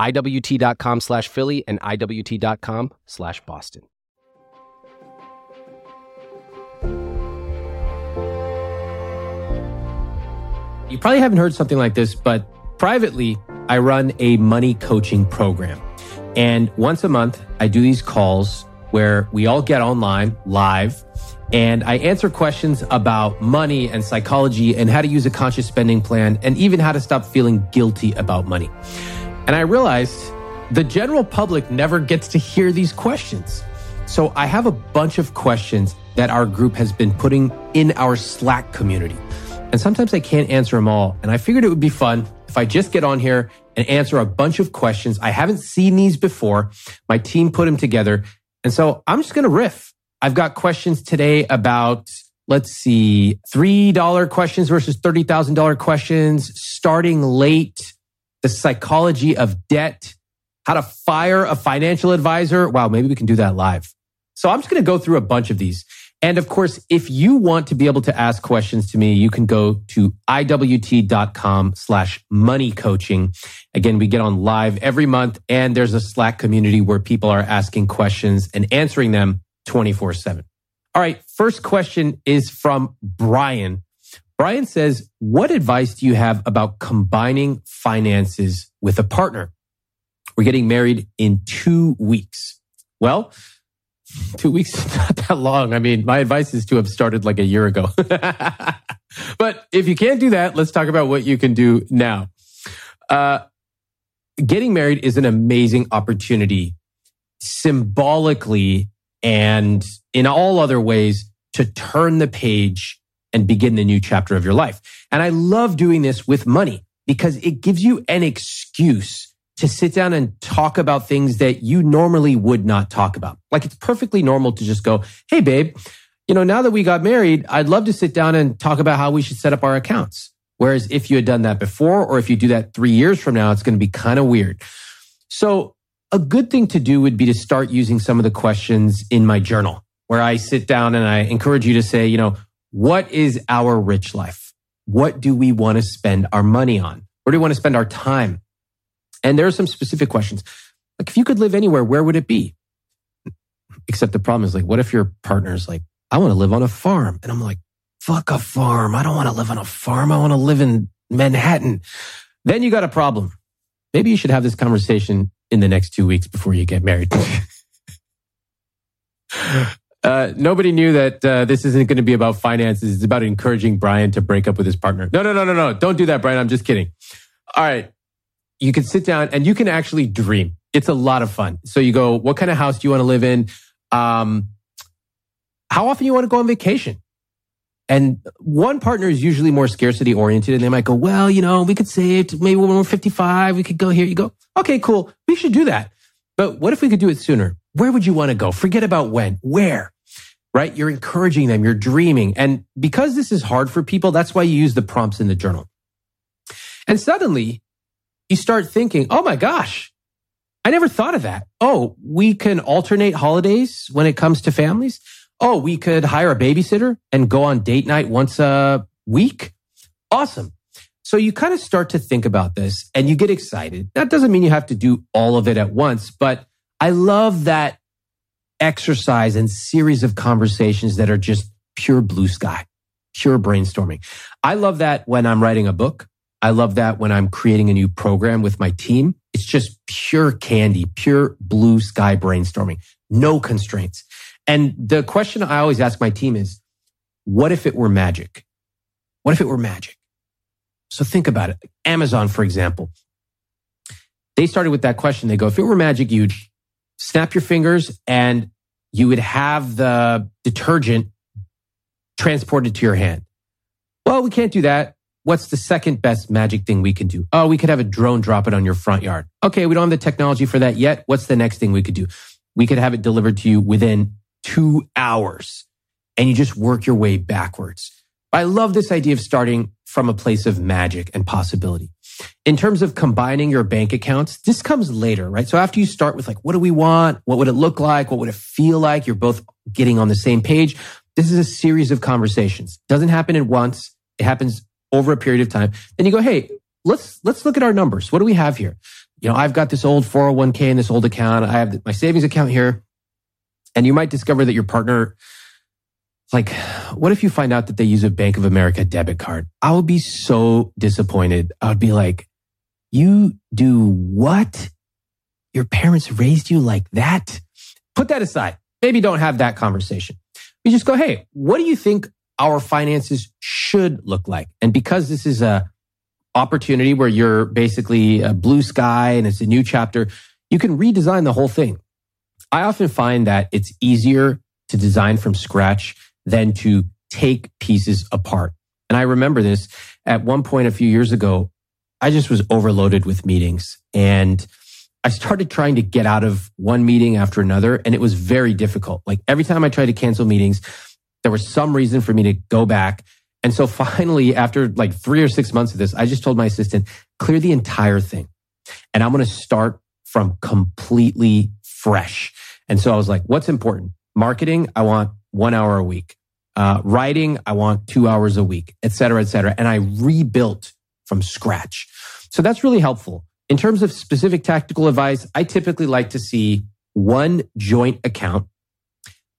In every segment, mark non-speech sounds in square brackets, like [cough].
iwt.com slash Philly and iwt.com slash Boston. You probably haven't heard something like this, but privately, I run a money coaching program. And once a month, I do these calls where we all get online live and I answer questions about money and psychology and how to use a conscious spending plan and even how to stop feeling guilty about money. And I realized the general public never gets to hear these questions. So I have a bunch of questions that our group has been putting in our Slack community. And sometimes I can't answer them all. And I figured it would be fun if I just get on here and answer a bunch of questions. I haven't seen these before. My team put them together. And so I'm just going to riff. I've got questions today about, let's see, $3 questions versus $30,000 questions, starting late, the psychology of debt, how to fire a financial advisor. Wow, maybe we can do that live. So I'm just going to go through a bunch of these. And of course, if you want to be able to ask questions to me, you can go to iwt.com slash money coaching. Again, we get on live every month and there's a Slack community where people are asking questions and answering them 24 seven. All right. First question is from Brian. Brian says, what advice do you have about combining finances with a partner? We're getting married in two weeks. Well, [laughs] two weeks is not that long. I mean, my advice is to have started like a year ago. [laughs] but if you can't do that, let's talk about what you can do now. Uh, getting married is an amazing opportunity symbolically and in all other ways to turn the page and begin the new chapter of your life. And I love doing this with money because it gives you an excuse to sit down and talk about things that you normally would not talk about. Like it's perfectly normal to just go, Hey, babe, you know, now that we got married, I'd love to sit down and talk about how we should set up our accounts. Whereas if you had done that before, or if you do that three years from now, it's going to be kind of weird. So a good thing to do would be to start using some of the questions in my journal where I sit down and I encourage you to say, you know, what is our rich life? What do we want to spend our money on? Where do we want to spend our time? And there are some specific questions. Like if you could live anywhere, where would it be? Except the problem is like, what if your partner's like, I want to live on a farm. And I'm like, fuck a farm. I don't want to live on a farm. I want to live in Manhattan. Then you got a problem. Maybe you should have this conversation in the next two weeks before you get married. [laughs] uh, nobody knew that uh, this isn't going to be about finances. It's about encouraging Brian to break up with his partner. No, no, no, no, no. Don't do that, Brian. I'm just kidding. All right you can sit down and you can actually dream. It's a lot of fun. So you go, what kind of house do you want to live in? Um, how often you want to go on vacation? And one partner is usually more scarcity oriented and they might go, well, you know, we could save maybe when we're 55, we could go here. You go, okay, cool. We should do that. But what if we could do it sooner? Where would you want to go? Forget about when, where, right? You're encouraging them. You're dreaming. And because this is hard for people, that's why you use the prompts in the journal. And suddenly you start thinking, oh my gosh, I never thought of that. Oh, we can alternate holidays when it comes to families. Oh, we could hire a babysitter and go on date night once a week. Awesome. So you kind of start to think about this and you get excited. That doesn't mean you have to do all of it at once, but I love that exercise and series of conversations that are just pure blue sky, pure brainstorming. I love that when I'm writing a book. I love that when I'm creating a new program with my team. It's just pure candy, pure blue sky brainstorming, no constraints. And the question I always ask my team is, what if it were magic? What if it were magic? So think about it. Amazon, for example, they started with that question. They go, if it were magic, you'd snap your fingers and you would have the detergent transported to your hand. Well, we can't do that. What's the second best magic thing we can do? Oh, we could have a drone drop it on your front yard. Okay, we don't have the technology for that yet. What's the next thing we could do? We could have it delivered to you within two hours and you just work your way backwards. I love this idea of starting from a place of magic and possibility. In terms of combining your bank accounts, this comes later, right? So after you start with like, what do we want? What would it look like? What would it feel like? You're both getting on the same page. This is a series of conversations. Doesn't happen at once. It happens over a period of time. Then you go, Hey, let's, let's look at our numbers. What do we have here? You know, I've got this old 401k in this old account. I have my savings account here. And you might discover that your partner, like, what if you find out that they use a Bank of America debit card? I would be so disappointed. I would be like, you do what? Your parents raised you like that? Put that aside. Maybe don't have that conversation. We just go, Hey, what do you think our finances should look like. And because this is a opportunity where you're basically a blue sky and it's a new chapter, you can redesign the whole thing. I often find that it's easier to design from scratch than to take pieces apart. And I remember this at one point a few years ago, I just was overloaded with meetings and I started trying to get out of one meeting after another and it was very difficult. Like every time I tried to cancel meetings, there was some reason for me to go back. And so finally, after like three or six months of this, I just told my assistant, clear the entire thing. And I'm going to start from completely fresh. And so I was like, what's important? Marketing, I want one hour a week. Uh, writing, I want two hours a week, et cetera, et cetera. And I rebuilt from scratch. So that's really helpful. In terms of specific tactical advice, I typically like to see one joint account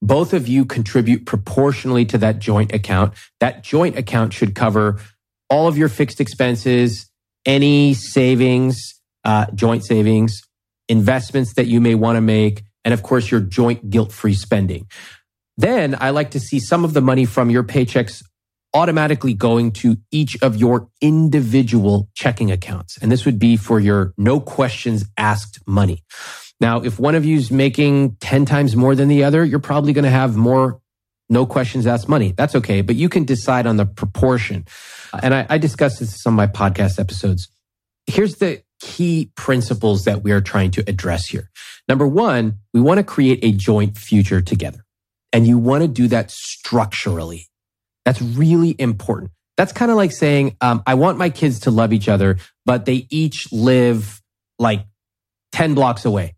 both of you contribute proportionally to that joint account. That joint account should cover all of your fixed expenses, any savings, uh, joint savings, investments that you may want to make, and of course, your joint guilt free spending. Then I like to see some of the money from your paychecks automatically going to each of your individual checking accounts. And this would be for your no questions asked money. Now, if one of you is making 10 times more than the other, you're probably going to have more no questions asked money. That's okay, but you can decide on the proportion. Uh, and I, I discussed this in some of my podcast episodes. Here's the key principles that we are trying to address here. Number one, we want to create a joint future together. And you want to do that structurally. That's really important. That's kind of like saying, um, I want my kids to love each other, but they each live like 10 blocks away.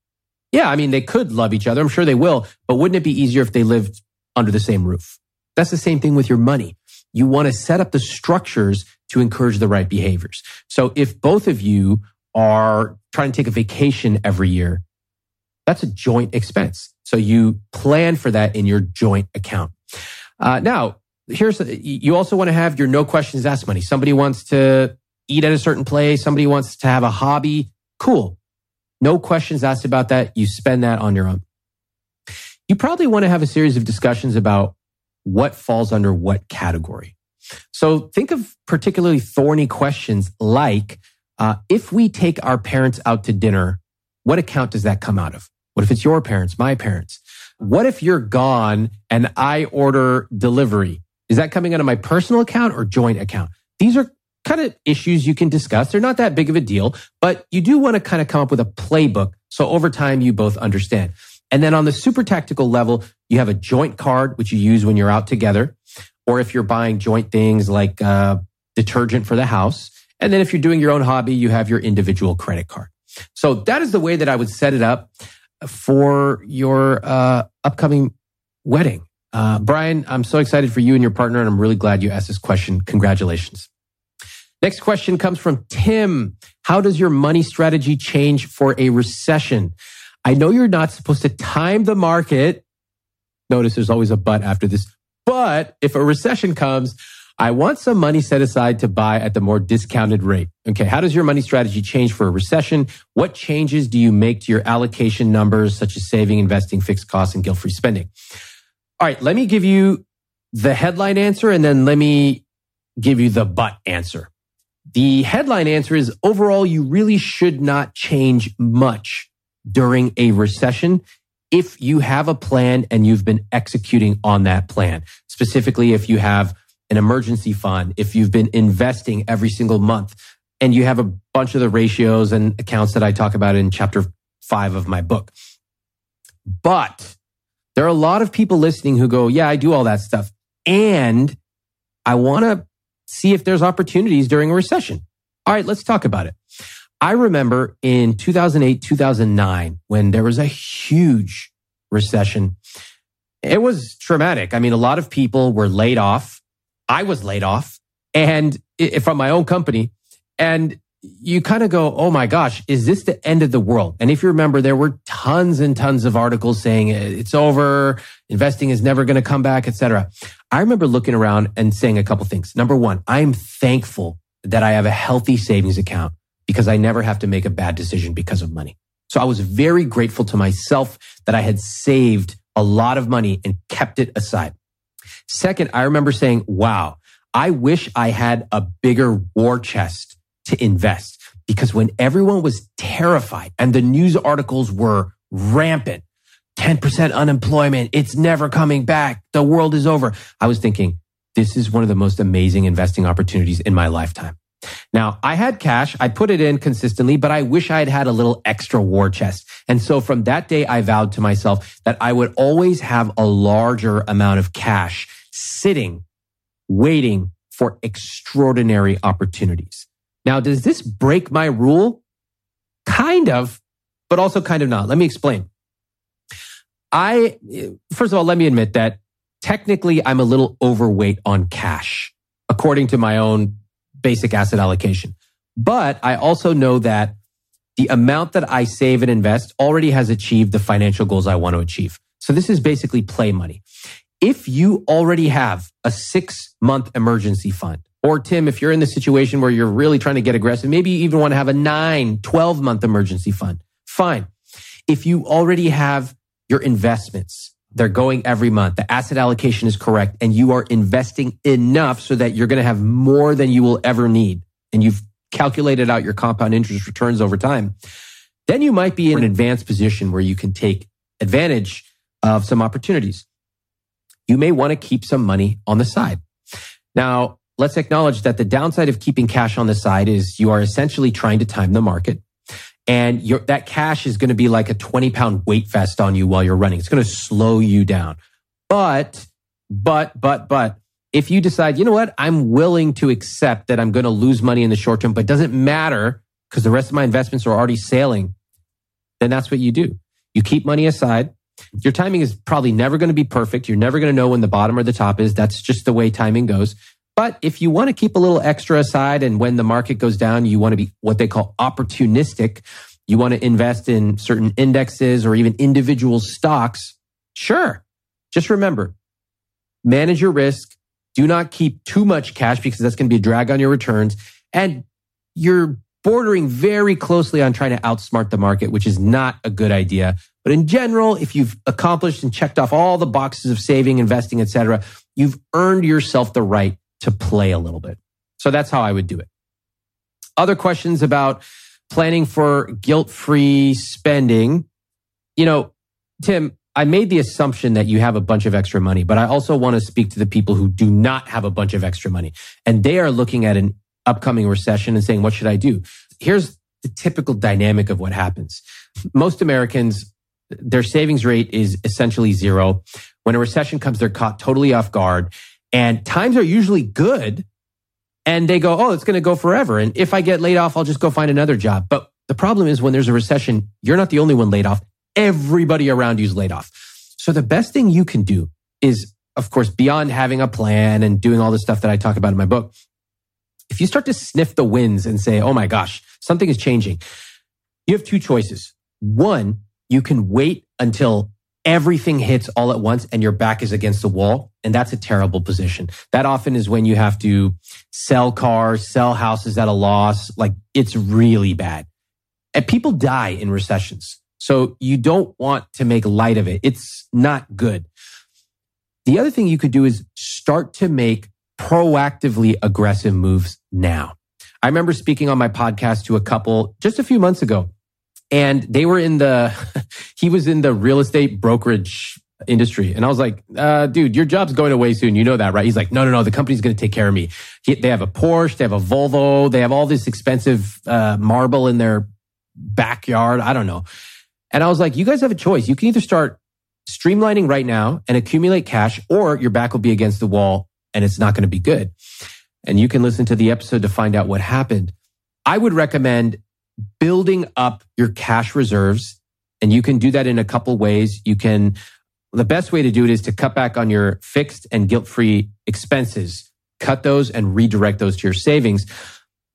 Yeah, I mean, they could love each other. I'm sure they will. But wouldn't it be easier if they lived under the same roof? That's the same thing with your money. You want to set up the structures to encourage the right behaviors. So if both of you are trying to take a vacation every year, that's a joint expense. So you plan for that in your joint account. Uh, now, here's you also want to have your no questions asked money. Somebody wants to eat at a certain place. Somebody wants to have a hobby. Cool. No questions asked about that. You spend that on your own. You probably want to have a series of discussions about what falls under what category. So think of particularly thorny questions like, uh, if we take our parents out to dinner, what account does that come out of? What if it's your parents, my parents? What if you're gone and I order delivery? Is that coming out of my personal account or joint account? These are kind of issues you can discuss. They're not that big of a deal, but you do want to kind of come up with a playbook. So over time, you both understand. And then on the super tactical level, you have a joint card, which you use when you're out together. Or if you're buying joint things like uh, detergent for the house. And then if you're doing your own hobby, you have your individual credit card. So that is the way that I would set it up for your uh, upcoming wedding. Uh, Brian, I'm so excited for you and your partner, and I'm really glad you asked this question. Congratulations. Next question comes from Tim. How does your money strategy change for a recession? I know you're not supposed to time the market. Notice there's always a but after this. But if a recession comes, I want some money set aside to buy at the more discounted rate. Okay. How does your money strategy change for a recession? What changes do you make to your allocation numbers, such as saving, investing, fixed costs, and guilt free spending? All right. Let me give you the headline answer and then let me give you the but answer. The headline answer is overall, you really should not change much during a recession if you have a plan and you've been executing on that plan. Specifically, if you have an emergency fund, if you've been investing every single month and you have a bunch of the ratios and accounts that I talk about in chapter five of my book. But there are a lot of people listening who go, yeah, I do all that stuff. And I want to see if there's opportunities during a recession. All right, let's talk about it. I remember in 2008, 2009, when there was a huge recession, it was traumatic. I mean, a lot of people were laid off. I was laid off and from my own company. And you kind of go, Oh my gosh, is this the end of the world? And if you remember, there were tons and tons of articles saying eh, it's over. Investing is never going to come back, etc. I remember looking around and saying a couple things. Number one, I'm thankful that I have a healthy savings account because I never have to make a bad decision because of money. So I was very grateful to myself that I had saved a lot of money and kept it aside. Second, I remember saying, wow, I wish I had a bigger war chest to invest because when everyone was terrified and the news articles were rampant, 10% unemployment, it's never coming back, the world is over. I was thinking, this is one of the most amazing investing opportunities in my lifetime. Now, I had cash. I put it in consistently, but I wish I had had a little extra war chest. And so from that day, I vowed to myself that I would always have a larger amount of cash sitting, waiting for extraordinary opportunities. Now, does this break my rule? Kind of, but also kind of not. Let me explain. I, first of all, let me admit that technically I'm a little overweight on cash, according to my own basic asset allocation. But I also know that the amount that I save and invest already has achieved the financial goals I want to achieve. So this is basically play money. If you already have a six month emergency fund, or Tim, if you're in the situation where you're really trying to get aggressive, maybe you even want to have a nine, 12 month emergency fund, fine. If you already have your investments, they're going every month. The asset allocation is correct and you are investing enough so that you're going to have more than you will ever need. And you've calculated out your compound interest returns over time. Then you might be in an advanced position where you can take advantage of some opportunities. You may want to keep some money on the side. Now, let's acknowledge that the downside of keeping cash on the side is you are essentially trying to time the market and your, that cash is going to be like a 20 pound weight vest on you while you're running. It's going to slow you down. But, but, but, but if you decide, you know what, I'm willing to accept that I'm going to lose money in the short term, but it doesn't matter because the rest of my investments are already sailing, then that's what you do. You keep money aside. Your timing is probably never going to be perfect. You're never going to know when the bottom or the top is. That's just the way timing goes. But if you want to keep a little extra aside and when the market goes down, you want to be what they call opportunistic. You want to invest in certain indexes or even individual stocks. Sure. Just remember, manage your risk. Do not keep too much cash because that's going to be a drag on your returns. And you're bordering very closely on trying to outsmart the market, which is not a good idea. But in general, if you've accomplished and checked off all the boxes of saving, investing, etc., you've earned yourself the right to play a little bit. So that's how I would do it. Other questions about planning for guilt free spending. You know, Tim, I made the assumption that you have a bunch of extra money, but I also want to speak to the people who do not have a bunch of extra money and they are looking at an upcoming recession and saying, what should I do? Here's the typical dynamic of what happens. Most Americans, their savings rate is essentially zero. When a recession comes, they're caught totally off guard and times are usually good. And they go, oh, it's going to go forever. And if I get laid off, I'll just go find another job. But the problem is when there's a recession, you're not the only one laid off. Everybody around you is laid off. So the best thing you can do is, of course, beyond having a plan and doing all the stuff that I talk about in my book, if you start to sniff the winds and say, oh my gosh, something is changing, you have two choices. One, you can wait until everything hits all at once and your back is against the wall. And that's a terrible position. That often is when you have to sell cars, sell houses at a loss. Like it's really bad. And people die in recessions. So you don't want to make light of it. It's not good. The other thing you could do is start to make proactively aggressive moves now. I remember speaking on my podcast to a couple just a few months ago and they were in the, [laughs] he was in the real estate brokerage industry. And I was like, uh, dude, your job's going away soon. You know that, right? He's like, no, no, no. The company's going to take care of me. He, they have a Porsche. They have a Volvo. They have all this expensive, uh, marble in their backyard. I don't know. And I was like, you guys have a choice. You can either start streamlining right now and accumulate cash or your back will be against the wall and it's not going to be good. And you can listen to the episode to find out what happened. I would recommend building up your cash reserves. And you can do that in a couple ways. You can, the best way to do it is to cut back on your fixed and guilt free expenses, cut those and redirect those to your savings.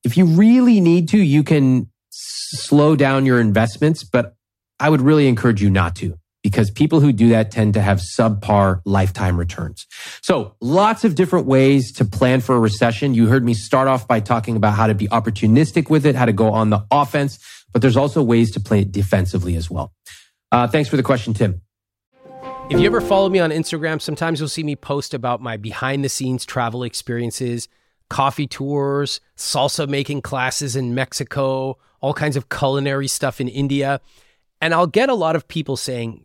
If you really need to, you can slow down your investments, but I would really encourage you not to because people who do that tend to have subpar lifetime returns. So lots of different ways to plan for a recession. You heard me start off by talking about how to be opportunistic with it, how to go on the offense, but there's also ways to play it defensively as well. Uh, thanks for the question, Tim. If you ever follow me on Instagram, sometimes you'll see me post about my behind the scenes travel experiences, coffee tours, salsa making classes in Mexico, all kinds of culinary stuff in India. And I'll get a lot of people saying,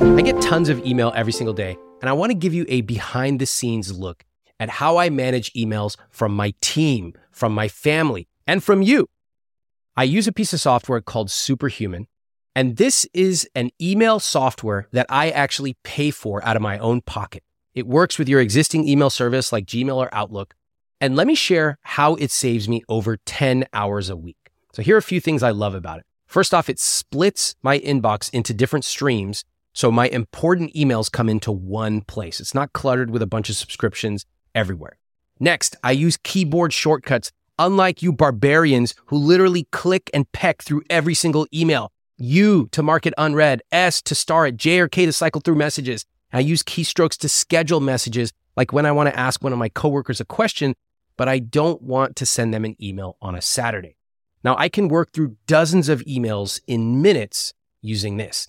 I get tons of email every single day, and I want to give you a behind the scenes look at how I manage emails from my team, from my family, and from you. I use a piece of software called Superhuman, and this is an email software that I actually pay for out of my own pocket. It works with your existing email service like Gmail or Outlook. And let me share how it saves me over 10 hours a week. So here are a few things I love about it. First off, it splits my inbox into different streams so my important emails come into one place. It's not cluttered with a bunch of subscriptions everywhere. Next, I use keyboard shortcuts, unlike you barbarians who literally click and peck through every single email. U to mark it unread, S to star it, J or K to cycle through messages. I use keystrokes to schedule messages, like when I want to ask one of my coworkers a question, but I don't want to send them an email on a Saturday. Now, I can work through dozens of emails in minutes using this.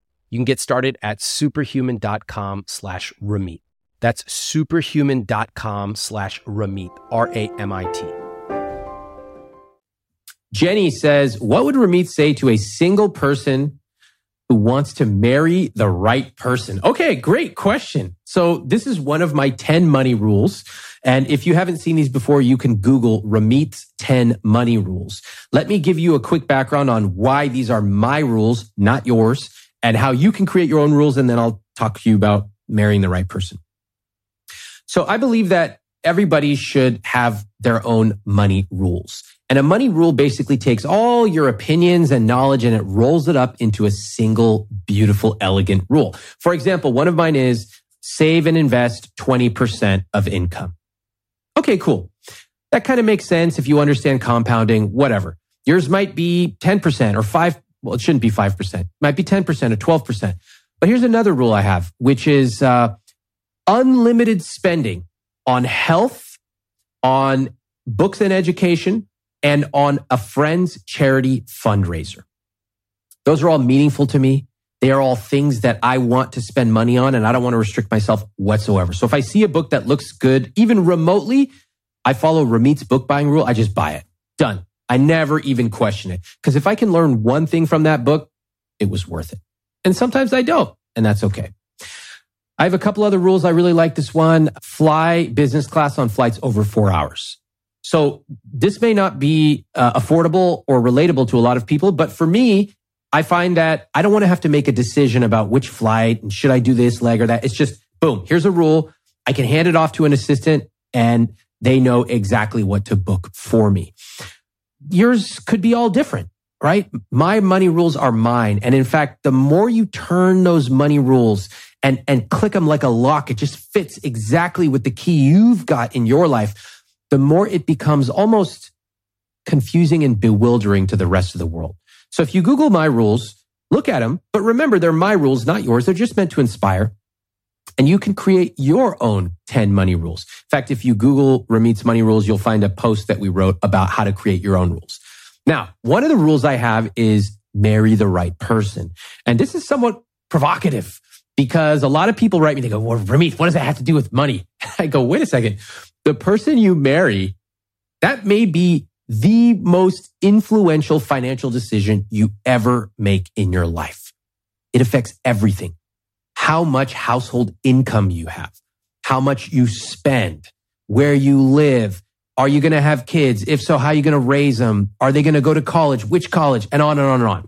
you can get started at superhuman.com slash Ramit. That's superhuman.com slash Ramit, R A M I T. Jenny says, What would Ramit say to a single person who wants to marry the right person? Okay, great question. So, this is one of my 10 money rules. And if you haven't seen these before, you can Google Ramit's 10 money rules. Let me give you a quick background on why these are my rules, not yours and how you can create your own rules. And then I'll talk to you about marrying the right person. So I believe that everybody should have their own money rules. And a money rule basically takes all your opinions and knowledge and it rolls it up into a single beautiful, elegant rule. For example, one of mine is save and invest 20% of income. Okay, cool. That kind of makes sense if you understand compounding, whatever. Yours might be 10% or five. Well, it shouldn't be 5%. It might be 10% or 12%. But here's another rule I have, which is, uh, unlimited spending on health, on books and education, and on a friend's charity fundraiser. Those are all meaningful to me. They are all things that I want to spend money on and I don't want to restrict myself whatsoever. So if I see a book that looks good, even remotely, I follow Ramit's book buying rule. I just buy it. Done. I never even question it. Because if I can learn one thing from that book, it was worth it. And sometimes I don't, and that's okay. I have a couple other rules. I really like this one. Fly business class on flights over four hours. So this may not be uh, affordable or relatable to a lot of people, but for me, I find that I don't want to have to make a decision about which flight and should I do this leg or that. It's just boom, here's a rule. I can hand it off to an assistant and they know exactly what to book for me. Yours could be all different, right? My money rules are mine. And in fact, the more you turn those money rules and, and click them like a lock, it just fits exactly with the key you've got in your life, the more it becomes almost confusing and bewildering to the rest of the world. So if you Google my rules, look at them, but remember they're my rules, not yours. They're just meant to inspire. And you can create your own 10 money rules. In fact, if you Google Ramit's money rules, you'll find a post that we wrote about how to create your own rules. Now, one of the rules I have is marry the right person. And this is somewhat provocative because a lot of people write me, they go, well, Ramit, what does that have to do with money? [laughs] I go, wait a second. The person you marry, that may be the most influential financial decision you ever make in your life. It affects everything how much household income you have, how much you spend, where you live. Are you going to have kids? If so, how are you going to raise them? Are they going to go to college? Which college? And on and on and on.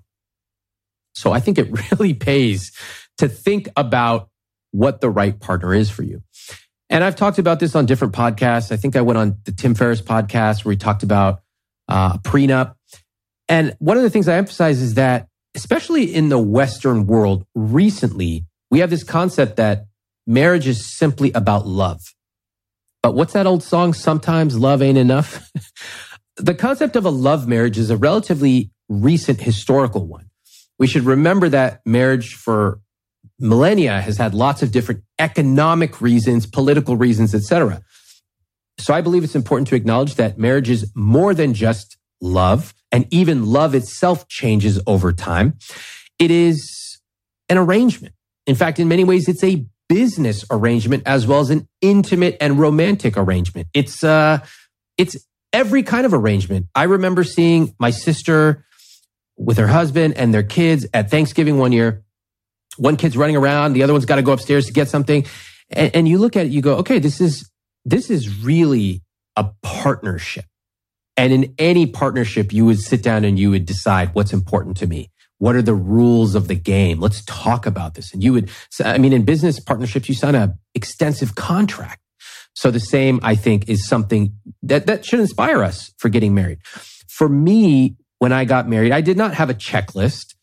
So I think it [laughs] really pays to think about what the right partner is for you. And I've talked about this on different podcasts. I think I went on the Tim Ferriss podcast where we talked about uh, prenup. And one of the things I emphasize is that, especially in the Western world recently, we have this concept that marriage is simply about love. But what's that old song? Sometimes love ain't enough. [laughs] the concept of a love marriage is a relatively recent historical one. We should remember that marriage for millennia has had lots of different economic reasons, political reasons, etc. So I believe it's important to acknowledge that marriage is more than just love and even love itself changes over time. It is an arrangement. In fact, in many ways, it's a business arrangement as well as an intimate and romantic arrangement. It's, uh, it's every kind of arrangement. I remember seeing my sister with her husband and their kids at Thanksgiving one year. One kid's running around. The other one's got to go upstairs to get something. And, and you look at it, you go, okay, this is, this is really a partnership. And in any partnership, you would sit down and you would decide what's important to me. What are the rules of the game? Let's talk about this. And you would, I mean, in business partnerships, you sign a extensive contract. So the same, I think, is something that, that should inspire us for getting married. For me, when I got married, I did not have a checklist,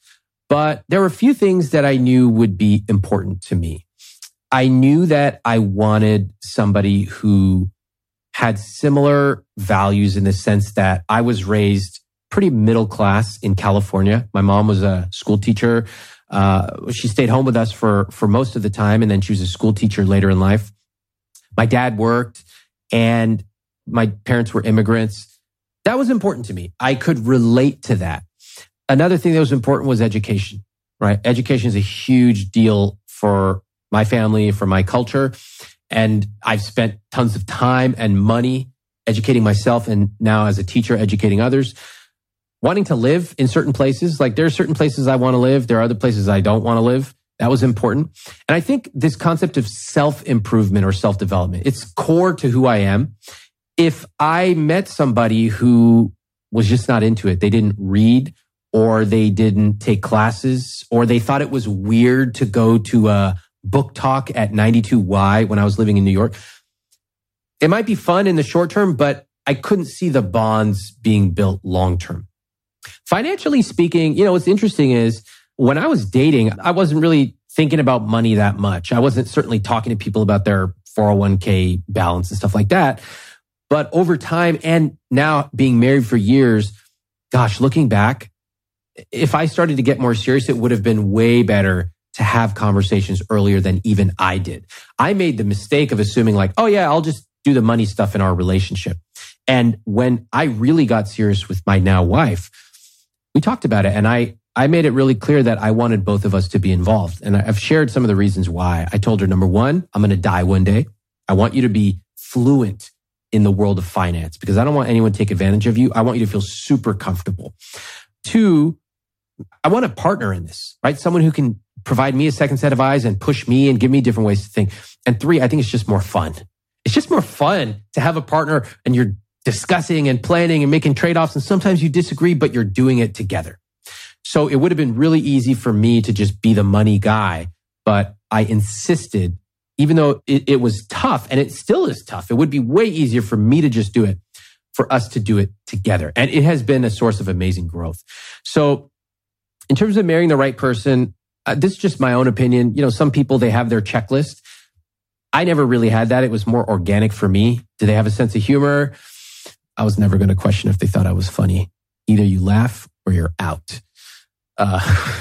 but there were a few things that I knew would be important to me. I knew that I wanted somebody who had similar values in the sense that I was raised pretty middle class in California. My mom was a school teacher. Uh, she stayed home with us for, for most of the time. And then she was a school teacher later in life. My dad worked and my parents were immigrants. That was important to me. I could relate to that. Another thing that was important was education, right? Education is a huge deal for my family, for my culture. And I've spent tons of time and money educating myself and now as a teacher, educating others wanting to live in certain places. Like there are certain places I want to live. There are other places I don't want to live. That was important. And I think this concept of self improvement or self development, it's core to who I am. If I met somebody who was just not into it, they didn't read or they didn't take classes, or they thought it was weird to go to a book talk at 92Y when I was living in New York. It might be fun in the short term, but I couldn't see the bonds being built long term. Financially speaking, you know, what's interesting is when I was dating, I wasn't really thinking about money that much. I wasn't certainly talking to people about their 401k balance and stuff like that. But over time and now being married for years, gosh, looking back, if I started to get more serious, it would have been way better to have conversations earlier than even I did. I made the mistake of assuming like, oh yeah, I'll just do the money stuff in our relationship. And when I really got serious with my now wife, we talked about it and I, I made it really clear that I wanted both of us to be involved. And I've shared some of the reasons why. I told her, number one, I'm going to die one day. I want you to be fluent in the world of finance because I don't want anyone to take advantage of you. I want you to feel super comfortable. Two, I want a partner in this, right? Someone who can provide me a second set of eyes and push me and give me different ways to think. And three, I think it's just more fun. It's just more fun to have a partner and you're discussing and planning and making trade offs. And sometimes you disagree, but you're doing it together. So it would have been really easy for me to just be the money guy, but I insisted, even though it, it was tough and it still is tough, it would be way easier for me to just do it, for us to do it together. And it has been a source of amazing growth. So in terms of marrying the right person, uh, this is just my own opinion. You know, some people, they have their checklist. I never really had that. It was more organic for me. Do they have a sense of humor? I was never going to question if they thought I was funny. Either you laugh or you're out. Uh, [laughs]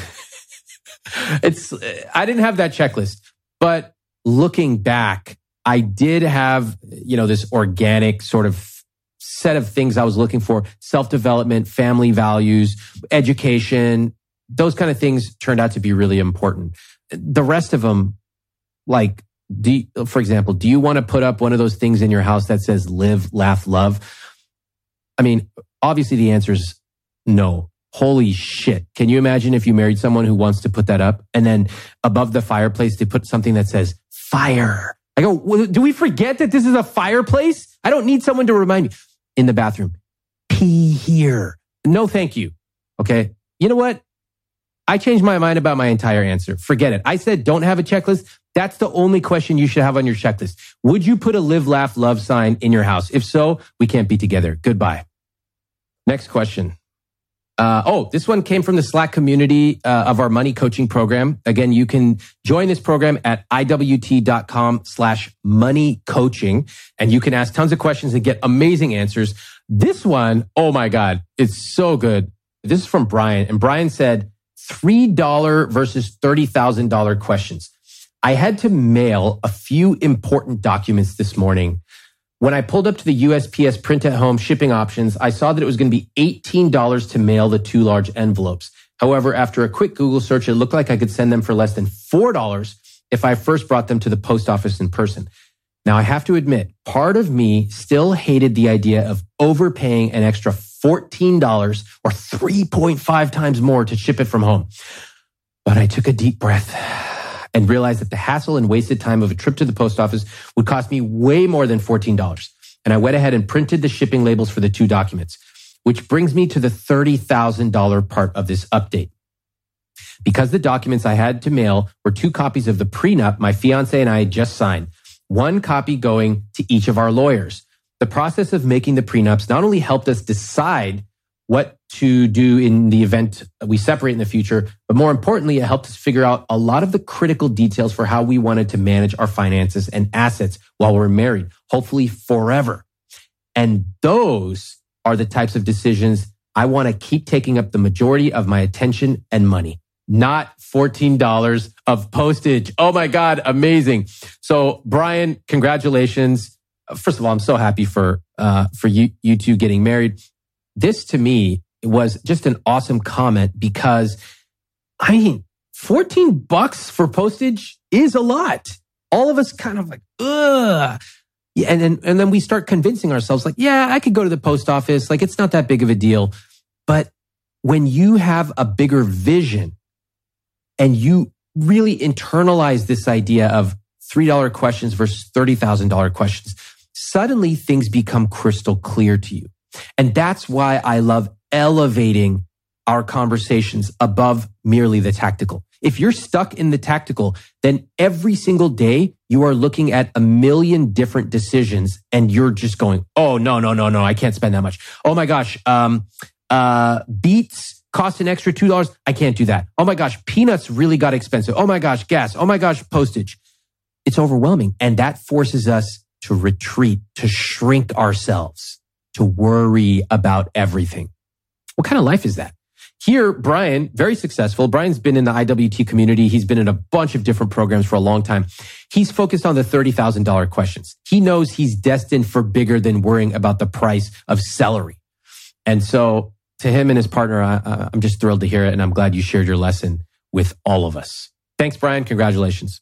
it's, I didn't have that checklist, but looking back, I did have, you know, this organic sort of set of things I was looking for self development, family values, education. Those kind of things turned out to be really important. The rest of them, like do you, for example, do you want to put up one of those things in your house that says live, laugh, love? I mean, obviously the answer is no. Holy shit. Can you imagine if you married someone who wants to put that up and then above the fireplace, they put something that says fire? I go, do we forget that this is a fireplace? I don't need someone to remind me in the bathroom. Pee here. No, thank you. Okay. You know what? I changed my mind about my entire answer. Forget it. I said don't have a checklist. That's the only question you should have on your checklist. Would you put a live, laugh, love sign in your house? If so, we can't be together. Goodbye. Next question. Uh, oh, this one came from the Slack community uh, of our money coaching program. Again, you can join this program at iwt.com slash money coaching and you can ask tons of questions and get amazing answers. This one, oh my God, it's so good. This is from Brian and Brian said, $3 versus $30,000 questions. I had to mail a few important documents this morning. When I pulled up to the USPS print at home shipping options, I saw that it was going to be $18 to mail the two large envelopes. However, after a quick Google search, it looked like I could send them for less than $4 if I first brought them to the post office in person. Now, I have to admit, part of me still hated the idea of overpaying an extra $14 or 3.5 times more to ship it from home. But I took a deep breath and realized that the hassle and wasted time of a trip to the post office would cost me way more than $14. And I went ahead and printed the shipping labels for the two documents, which brings me to the $30,000 part of this update. Because the documents I had to mail were two copies of the prenup my fiance and I had just signed, one copy going to each of our lawyers. The process of making the prenups not only helped us decide what to do in the event we separate in the future, but more importantly, it helped us figure out a lot of the critical details for how we wanted to manage our finances and assets while we're married, hopefully forever. And those are the types of decisions I want to keep taking up the majority of my attention and money, not $14 of postage. Oh my God, amazing. So Brian, congratulations first of all, I'm so happy for uh, for you you two getting married. This to me was just an awesome comment because I mean, 14 bucks for postage is a lot. All of us kind of like, ugh. Yeah, and then and then we start convincing ourselves like, yeah, I could go to the post office. Like it's not that big of a deal. But when you have a bigger vision and you really internalize this idea of $3 questions versus $30,000 questions, suddenly things become crystal clear to you. And that's why I love elevating our conversations above merely the tactical. If you're stuck in the tactical, then every single day you are looking at a million different decisions and you're just going, Oh, no, no, no, no. I can't spend that much. Oh my gosh. Um, uh, beets cost an extra $2. I can't do that. Oh my gosh. Peanuts really got expensive. Oh my gosh. Gas. Oh my gosh. Postage. It's overwhelming. And that forces us to retreat, to shrink ourselves, to worry about everything. What kind of life is that? Here, Brian, very successful. Brian's been in the IWT community. He's been in a bunch of different programs for a long time. He's focused on the $30,000 questions. He knows he's destined for bigger than worrying about the price of celery. And so to him and his partner, I, am just thrilled to hear it. And I'm glad you shared your lesson with all of us. Thanks, Brian. Congratulations.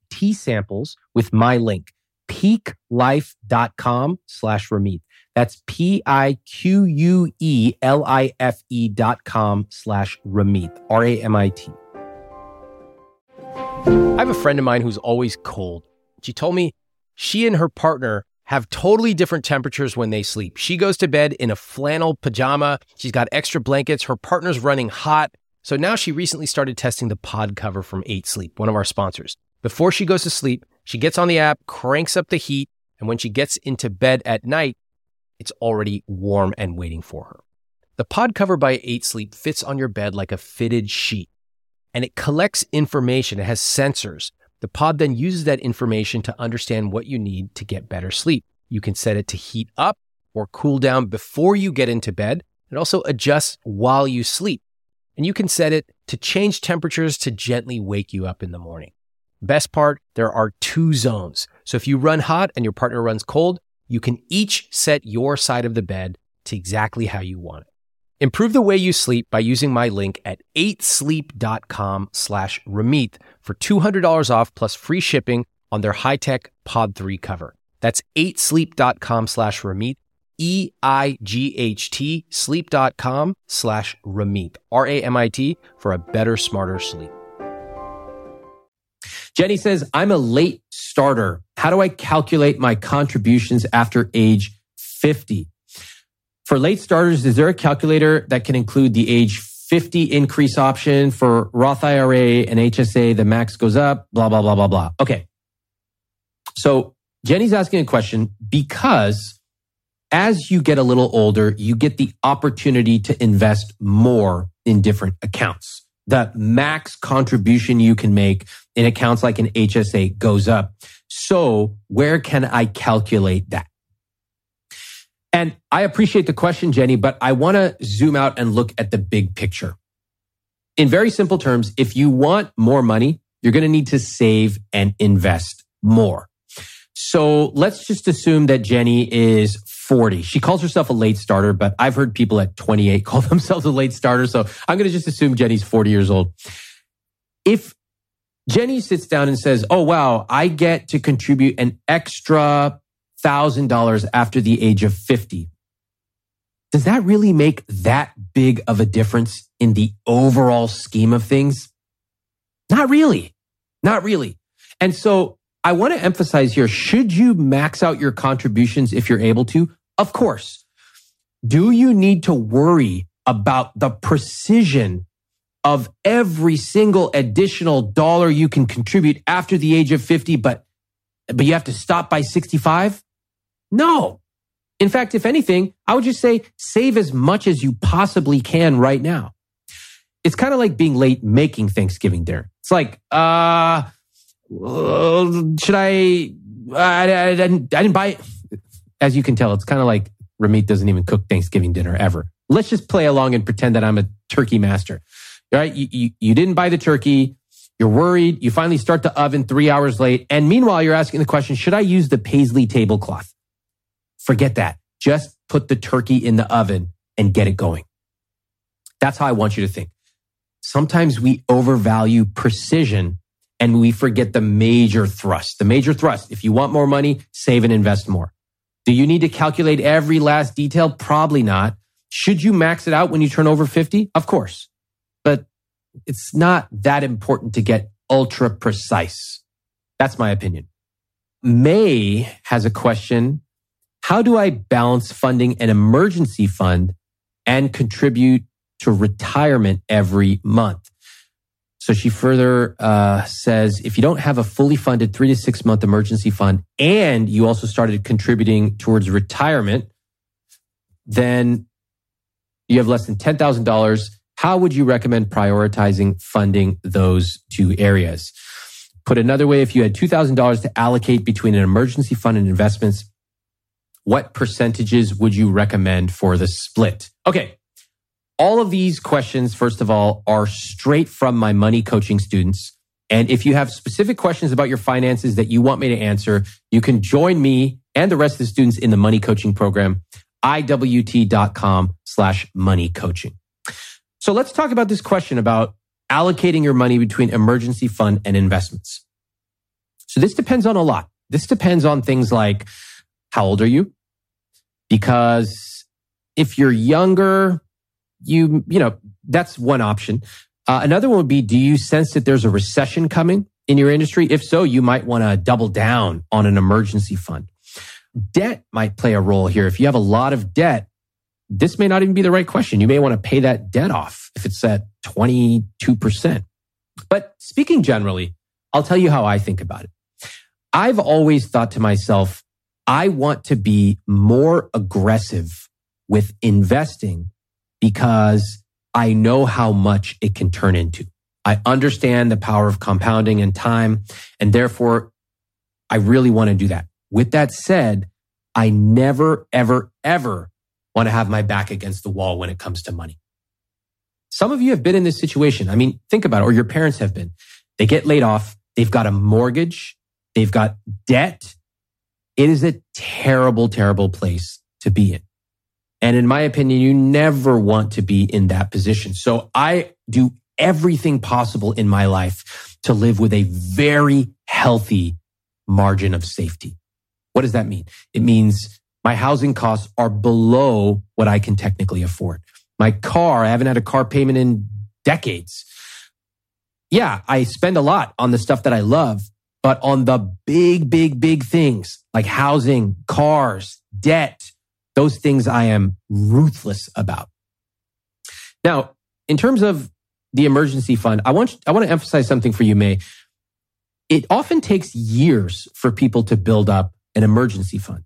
samples with my link, piquelife.com slash Ramit. That's P-I-Q-U-E-L-I-F-E dot com slash Ramit, R-A-M-I-T. I have a friend of mine who's always cold. She told me she and her partner have totally different temperatures when they sleep. She goes to bed in a flannel pajama. She's got extra blankets. Her partner's running hot. So now she recently started testing the pod cover from 8 Sleep, one of our sponsors. Before she goes to sleep, she gets on the app, cranks up the heat, and when she gets into bed at night, it's already warm and waiting for her. The pod cover by 8 Sleep fits on your bed like a fitted sheet, and it collects information. It has sensors. The pod then uses that information to understand what you need to get better sleep. You can set it to heat up or cool down before you get into bed. It also adjusts while you sleep. And you can set it to change temperatures to gently wake you up in the morning. Best part, there are two zones. So if you run hot and your partner runs cold, you can each set your side of the bed to exactly how you want it. Improve the way you sleep by using my link at 8sleep.com slash Ramit for $200 off plus free shipping on their high-tech Pod 3 cover. That's 8sleep.com slash Ramit, E-I-G-H-T, sleep.com slash Ramit, R-A-M-I-T, for a better, smarter sleep. Jenny says, I'm a late starter. How do I calculate my contributions after age 50? For late starters, is there a calculator that can include the age 50 increase option for Roth IRA and HSA? The max goes up, blah, blah, blah, blah, blah. Okay. So Jenny's asking a question because as you get a little older, you get the opportunity to invest more in different accounts the max contribution you can make in accounts like an HSA goes up. So where can I calculate that? And I appreciate the question, Jenny, but I want to zoom out and look at the big picture. In very simple terms, if you want more money, you're going to need to save and invest more. So let's just assume that Jenny is 40. She calls herself a late starter, but I've heard people at 28 call [laughs] themselves a late starter. So I'm going to just assume Jenny's 40 years old. If Jenny sits down and says, Oh, wow, I get to contribute an extra thousand dollars after the age of 50. Does that really make that big of a difference in the overall scheme of things? Not really. Not really. And so I want to emphasize here, should you max out your contributions if you're able to? Of course. Do you need to worry about the precision of every single additional dollar you can contribute after the age of 50, but, but you have to stop by 65? No. In fact, if anything, I would just say save as much as you possibly can right now. It's kind of like being late making Thanksgiving dinner. It's like, uh, should I, I, I, I didn't, I didn't buy it. As you can tell, it's kind of like Ramit doesn't even cook Thanksgiving dinner ever. Let's just play along and pretend that I'm a turkey master. All right. You, you, you didn't buy the turkey. You're worried. You finally start the oven three hours late. And meanwhile, you're asking the question, should I use the paisley tablecloth? Forget that. Just put the turkey in the oven and get it going. That's how I want you to think. Sometimes we overvalue precision and we forget the major thrust. The major thrust. If you want more money, save and invest more. Do you need to calculate every last detail? Probably not. Should you max it out when you turn over 50? Of course but it's not that important to get ultra precise. That's my opinion. May has a question. How do I balance funding an emergency fund and contribute to retirement every month? So she further uh, says, if you don't have a fully funded three to six month emergency fund and you also started contributing towards retirement, then you have less than $10,000 how would you recommend prioritizing funding those two areas? Put another way, if you had $2,000 to allocate between an emergency fund and investments, what percentages would you recommend for the split? Okay. All of these questions, first of all, are straight from my money coaching students. And if you have specific questions about your finances that you want me to answer, you can join me and the rest of the students in the money coaching program, iwt.com slash money coaching. So let's talk about this question about allocating your money between emergency fund and investments. So this depends on a lot. This depends on things like how old are you? Because if you're younger, you, you know, that's one option. Uh, another one would be, do you sense that there's a recession coming in your industry? If so, you might want to double down on an emergency fund. Debt might play a role here. If you have a lot of debt, this may not even be the right question. You may want to pay that debt off if it's at 22%. But speaking generally, I'll tell you how I think about it. I've always thought to myself, I want to be more aggressive with investing because I know how much it can turn into. I understand the power of compounding and time, and therefore I really want to do that. With that said, I never, ever, ever want to have my back against the wall when it comes to money. Some of you have been in this situation. I mean, think about it, or your parents have been. They get laid off. They've got a mortgage. They've got debt. It is a terrible, terrible place to be in. And in my opinion, you never want to be in that position. So I do everything possible in my life to live with a very healthy margin of safety. What does that mean? It means my housing costs are below what I can technically afford. My car, I haven't had a car payment in decades. Yeah, I spend a lot on the stuff that I love, but on the big, big, big things like housing, cars, debt, those things I am ruthless about. Now, in terms of the emergency fund, I want, I want to emphasize something for you, May. It often takes years for people to build up an emergency fund.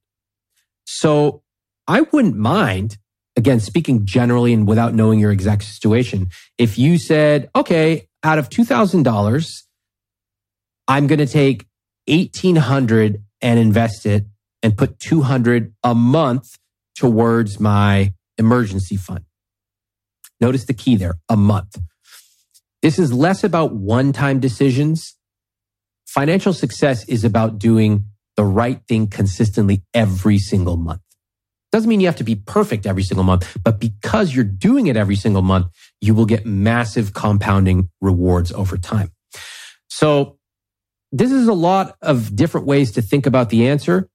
So I wouldn't mind, again, speaking generally and without knowing your exact situation, if you said, okay, out of $2,000, I'm going to take 1800 and invest it and put 200 a month towards my emergency fund. Notice the key there, a month. This is less about one time decisions. Financial success is about doing the right thing consistently every single month. Doesn't mean you have to be perfect every single month, but because you're doing it every single month, you will get massive compounding rewards over time. So this is a lot of different ways to think about the answer.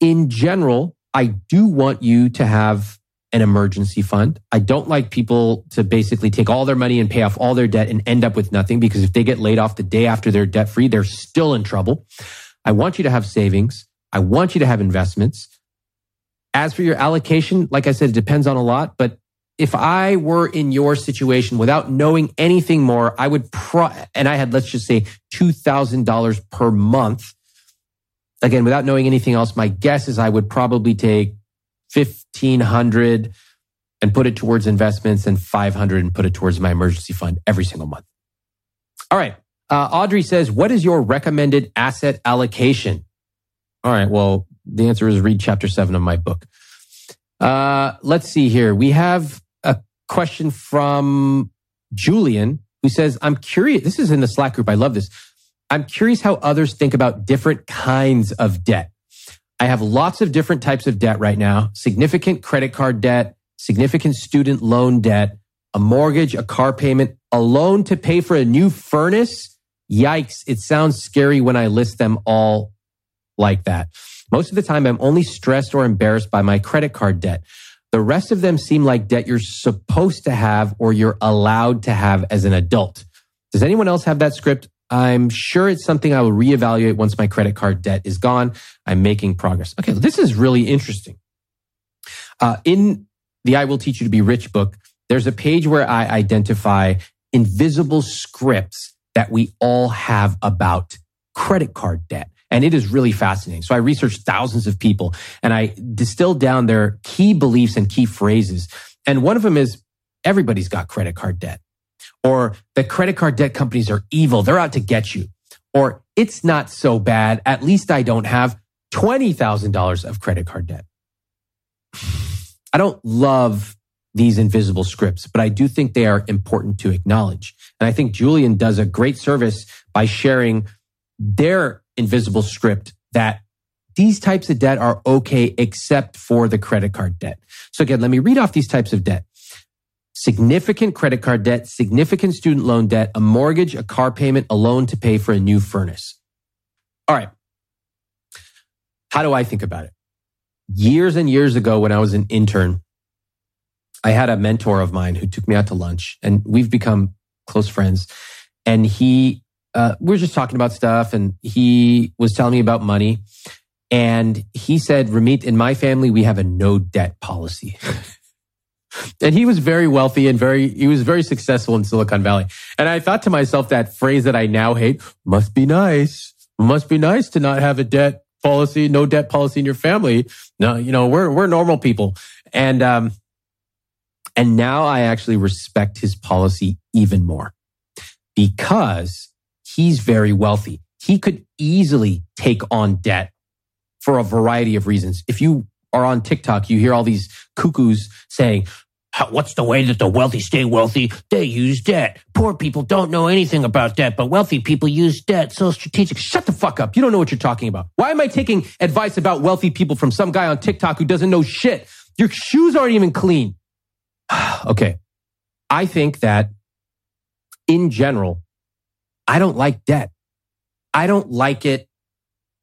In general, I do want you to have an emergency fund. I don't like people to basically take all their money and pay off all their debt and end up with nothing because if they get laid off the day after they're debt free, they're still in trouble. I want you to have savings. I want you to have investments. As for your allocation, like I said, it depends on a lot, but if I were in your situation without knowing anything more, I would pro, and I had, let's just say $2,000 per month. Again, without knowing anything else, my guess is I would probably take 1500 and put it towards investments and 500 and put it towards my emergency fund every single month. All right. Uh, Audrey says, what is your recommended asset allocation? All right. Well, the answer is read chapter seven of my book. Uh, let's see here. We have a question from Julian who says, I'm curious. This is in the Slack group. I love this. I'm curious how others think about different kinds of debt. I have lots of different types of debt right now significant credit card debt, significant student loan debt, a mortgage, a car payment, a loan to pay for a new furnace. Yikes. It sounds scary when I list them all like that. Most of the time, I'm only stressed or embarrassed by my credit card debt. The rest of them seem like debt you're supposed to have or you're allowed to have as an adult. Does anyone else have that script? I'm sure it's something I will reevaluate once my credit card debt is gone. I'm making progress. Okay, this is really interesting. Uh, in the I Will Teach You to Be Rich book, there's a page where I identify invisible scripts that we all have about credit card debt. And it is really fascinating. So I researched thousands of people and I distilled down their key beliefs and key phrases. And one of them is everybody's got credit card debt or the credit card debt companies are evil. They're out to get you or it's not so bad. At least I don't have $20,000 of credit card debt. [sighs] I don't love these invisible scripts, but I do think they are important to acknowledge. And I think Julian does a great service by sharing their invisible script that these types of debt are okay except for the credit card debt. So again, let me read off these types of debt. Significant credit card debt, significant student loan debt, a mortgage, a car payment, a loan to pay for a new furnace. All right. How do I think about it? Years and years ago, when I was an intern, I had a mentor of mine who took me out to lunch and we've become close friends. And he uh, we were just talking about stuff and he was telling me about money. And he said, Ramit, in my family, we have a no debt policy. [laughs] and he was very wealthy and very, he was very successful in Silicon Valley. And I thought to myself, that phrase that I now hate must be nice. Must be nice to not have a debt policy, no debt policy in your family. No, you know, we're, we're normal people. And, um, and now I actually respect his policy even more because he's very wealthy. He could easily take on debt for a variety of reasons. If you are on TikTok, you hear all these cuckoos saying, What's the way that the wealthy stay wealthy? They use debt. Poor people don't know anything about debt, but wealthy people use debt. So strategic. Shut the fuck up. You don't know what you're talking about. Why am I taking advice about wealthy people from some guy on TikTok who doesn't know shit? Your shoes aren't even clean. [sighs] okay. I think that in general, I don't like debt. I don't like it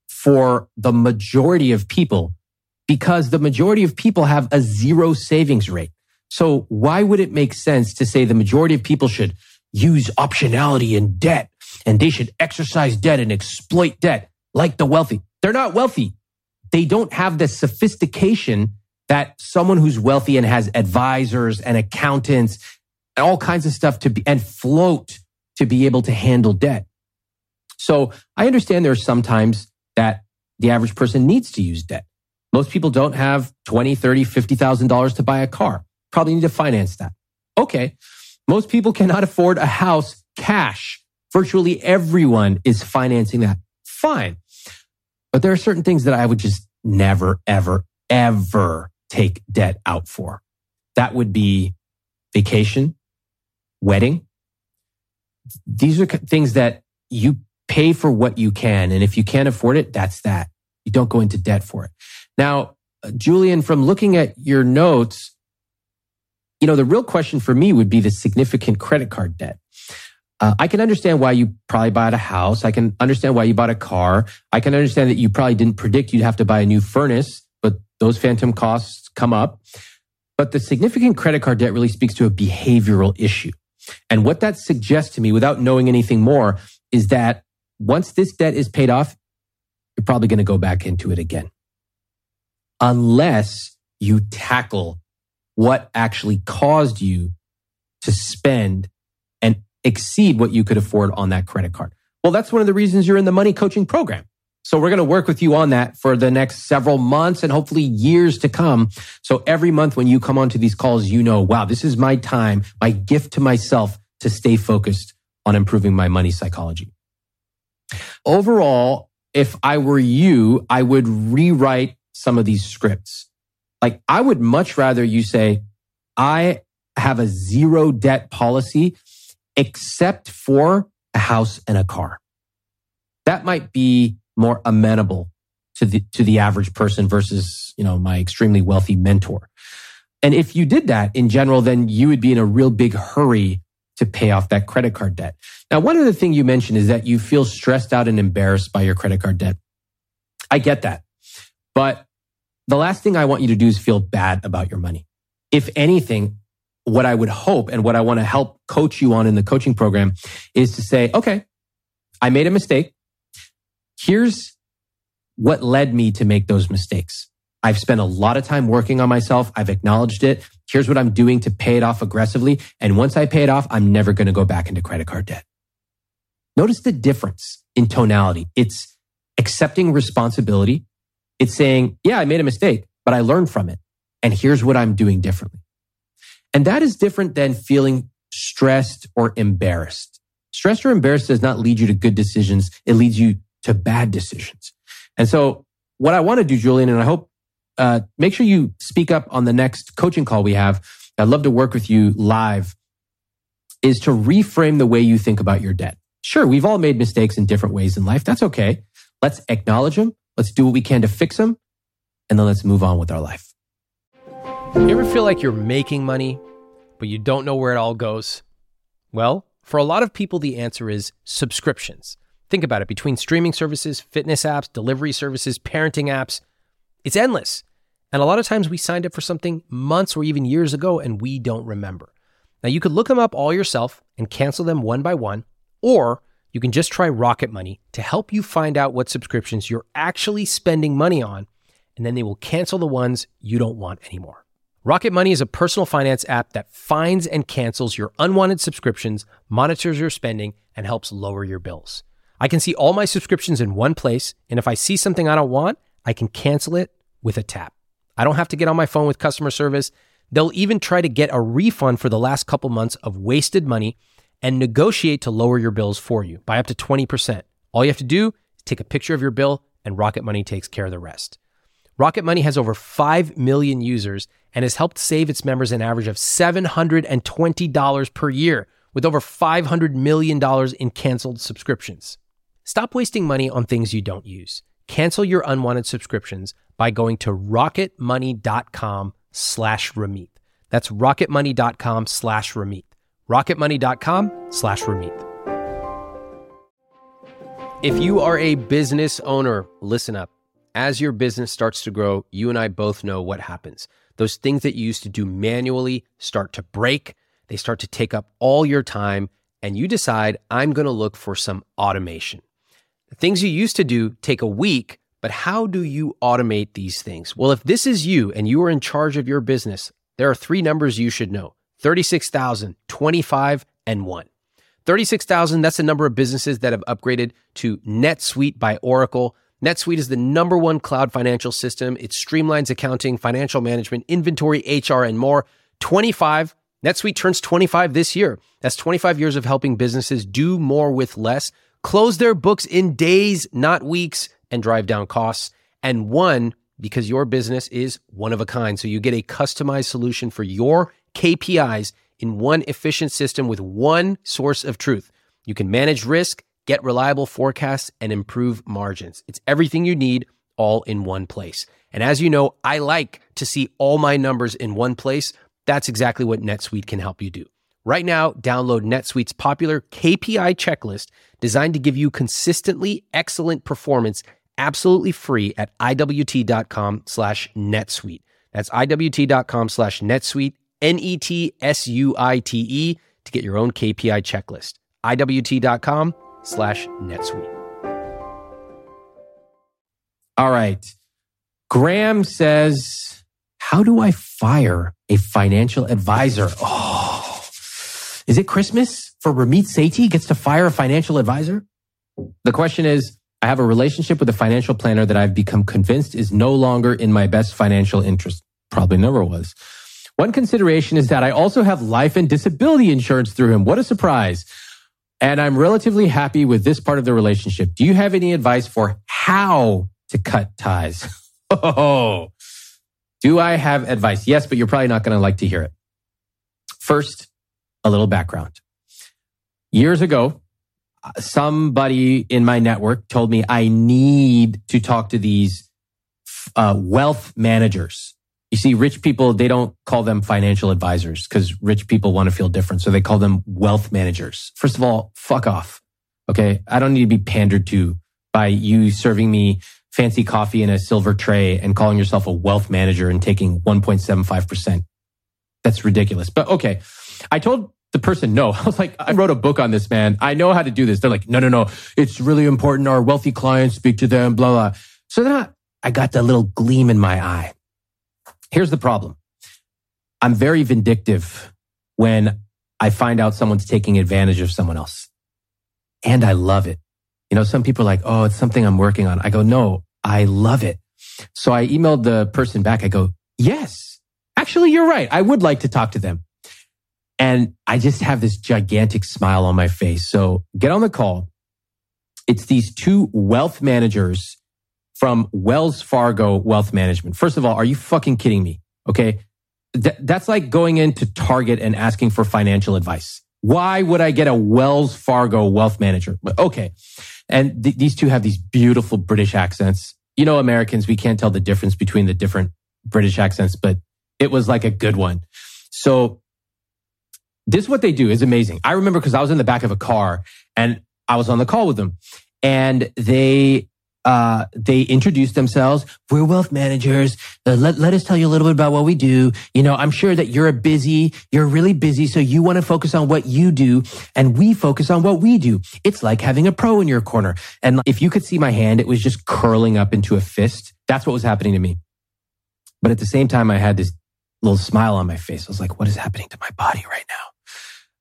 for the majority of people because the majority of people have a zero savings rate. So why would it make sense to say the majority of people should use optionality in debt and they should exercise debt and exploit debt like the wealthy? They're not wealthy. They don't have the sophistication that someone who's wealthy and has advisors and accountants and all kinds of stuff to be and float to be able to handle debt. So I understand there there's sometimes that the average person needs to use debt. Most people don't have 20, 30, $50,000 to buy a car. Probably need to finance that. Okay. Most people cannot afford a house cash. Virtually everyone is financing that. Fine. But there are certain things that I would just never, ever, ever take debt out for. That would be vacation, wedding, these are things that you pay for what you can. And if you can't afford it, that's that. You don't go into debt for it. Now, uh, Julian, from looking at your notes, you know, the real question for me would be the significant credit card debt. Uh, I can understand why you probably bought a house. I can understand why you bought a car. I can understand that you probably didn't predict you'd have to buy a new furnace, but those phantom costs come up. But the significant credit card debt really speaks to a behavioral issue. And what that suggests to me without knowing anything more is that once this debt is paid off, you're probably going to go back into it again. Unless you tackle what actually caused you to spend and exceed what you could afford on that credit card. Well, that's one of the reasons you're in the money coaching program. So we're going to work with you on that for the next several months and hopefully years to come. So every month when you come onto these calls, you know, wow, this is my time, my gift to myself to stay focused on improving my money psychology. Overall, if I were you, I would rewrite some of these scripts. Like I would much rather you say, I have a zero debt policy except for a house and a car. That might be more amenable to the, to the average person versus, you know, my extremely wealthy mentor. And if you did that in general, then you would be in a real big hurry to pay off that credit card debt. Now, one of the things you mentioned is that you feel stressed out and embarrassed by your credit card debt. I get that. But the last thing I want you to do is feel bad about your money. If anything, what I would hope and what I want to help coach you on in the coaching program is to say, okay, I made a mistake. Here's what led me to make those mistakes. I've spent a lot of time working on myself. I've acknowledged it. Here's what I'm doing to pay it off aggressively. And once I pay it off, I'm never going to go back into credit card debt. Notice the difference in tonality. It's accepting responsibility. It's saying, yeah, I made a mistake, but I learned from it. And here's what I'm doing differently. And that is different than feeling stressed or embarrassed. Stressed or embarrassed does not lead you to good decisions. It leads you to bad decisions. And so what I want to do, Julian, and I hope, uh, make sure you speak up on the next coaching call we have. I'd love to work with you live is to reframe the way you think about your debt. Sure, we've all made mistakes in different ways in life. That's okay. Let's acknowledge them. Let's do what we can to fix them. And then let's move on with our life. You ever feel like you're making money, but you don't know where it all goes? Well, for a lot of people, the answer is subscriptions. Think about it between streaming services, fitness apps, delivery services, parenting apps, it's endless. And a lot of times we signed up for something months or even years ago and we don't remember. Now, you could look them up all yourself and cancel them one by one, or you can just try Rocket Money to help you find out what subscriptions you're actually spending money on, and then they will cancel the ones you don't want anymore. Rocket Money is a personal finance app that finds and cancels your unwanted subscriptions, monitors your spending, and helps lower your bills. I can see all my subscriptions in one place, and if I see something I don't want, I can cancel it with a tap. I don't have to get on my phone with customer service. They'll even try to get a refund for the last couple months of wasted money and negotiate to lower your bills for you by up to 20%. All you have to do is take a picture of your bill, and Rocket Money takes care of the rest. Rocket Money has over 5 million users and has helped save its members an average of $720 per year, with over $500 million in canceled subscriptions. Stop wasting money on things you don't use. Cancel your unwanted subscriptions by going to rocketmoney.com slash Ramit. That's rocketmoney.com slash Ramit. rocketmoney.com slash Ramit. If you are a business owner, listen up. As your business starts to grow, you and I both know what happens. Those things that you used to do manually start to break. They start to take up all your time, and you decide, I'm going to look for some automation. The Things you used to do take a week, but how do you automate these things? Well, if this is you and you are in charge of your business, there are three numbers you should know 36,000, 25, and 1. 36,000, that's the number of businesses that have upgraded to NetSuite by Oracle. NetSuite is the number one cloud financial system. It streamlines accounting, financial management, inventory, HR, and more. 25, NetSuite turns 25 this year. That's 25 years of helping businesses do more with less close their books in days, not weeks, and drive down costs. And one, because your business is one of a kind. So you get a customized solution for your KPIs in one efficient system with one source of truth. You can manage risk, get reliable forecasts, and improve margins. It's everything you need all in one place. And as you know, I like to see all my numbers in one place. That's exactly what NetSuite can help you do. Right now, download NetSuite's popular KPI checklist designed to give you consistently excellent performance absolutely free at iwt.com slash netsuite. That's IWT.com slash NetSuite, N E T S U I T E, to get your own KPI checklist. IWT.com slash NetSuite. All right. Graham says, How do I fire a financial advisor? Oh, is it Christmas for Ramit Sethi gets to fire a financial advisor? The question is, I have a relationship with a financial planner that I've become convinced is no longer in my best financial interest. Probably never was. One consideration is that I also have life and disability insurance through him. What a surprise. And I'm relatively happy with this part of the relationship. Do you have any advice for how to cut ties? [laughs] Oh, do I have advice? Yes, but you're probably not going to like to hear it. First, a little background. Years ago, somebody in my network told me I need to talk to these uh, wealth managers. You see, rich people, they don't call them financial advisors because rich people want to feel different. So they call them wealth managers. First of all, fuck off. Okay. I don't need to be pandered to by you serving me fancy coffee in a silver tray and calling yourself a wealth manager and taking 1.75%. That's ridiculous. But okay. I told the person no. [laughs] I was like, I wrote a book on this, man. I know how to do this. They're like, no, no, no. It's really important. Our wealthy clients speak to them, blah, blah. So then I, I got that little gleam in my eye. Here's the problem. I'm very vindictive when I find out someone's taking advantage of someone else. And I love it. You know, some people are like, oh, it's something I'm working on. I go, no, I love it. So I emailed the person back. I go, yes, actually, you're right. I would like to talk to them. And I just have this gigantic smile on my face. So get on the call. It's these two wealth managers from Wells Fargo Wealth Management. First of all, are you fucking kidding me? Okay. Th- that's like going into Target and asking for financial advice. Why would I get a Wells Fargo wealth manager? Okay. And th- these two have these beautiful British accents. You know, Americans, we can't tell the difference between the different British accents, but it was like a good one. So this what they do is amazing. I remember because I was in the back of a car and I was on the call with them and they uh, they introduced themselves. We're wealth managers. Uh, let, let us tell you a little bit about what we do. You know, I'm sure that you're a busy, you're really busy. So you want to focus on what you do and we focus on what we do. It's like having a pro in your corner. And if you could see my hand, it was just curling up into a fist. That's what was happening to me. But at the same time, I had this little smile on my face. I was like, what is happening to my body right now?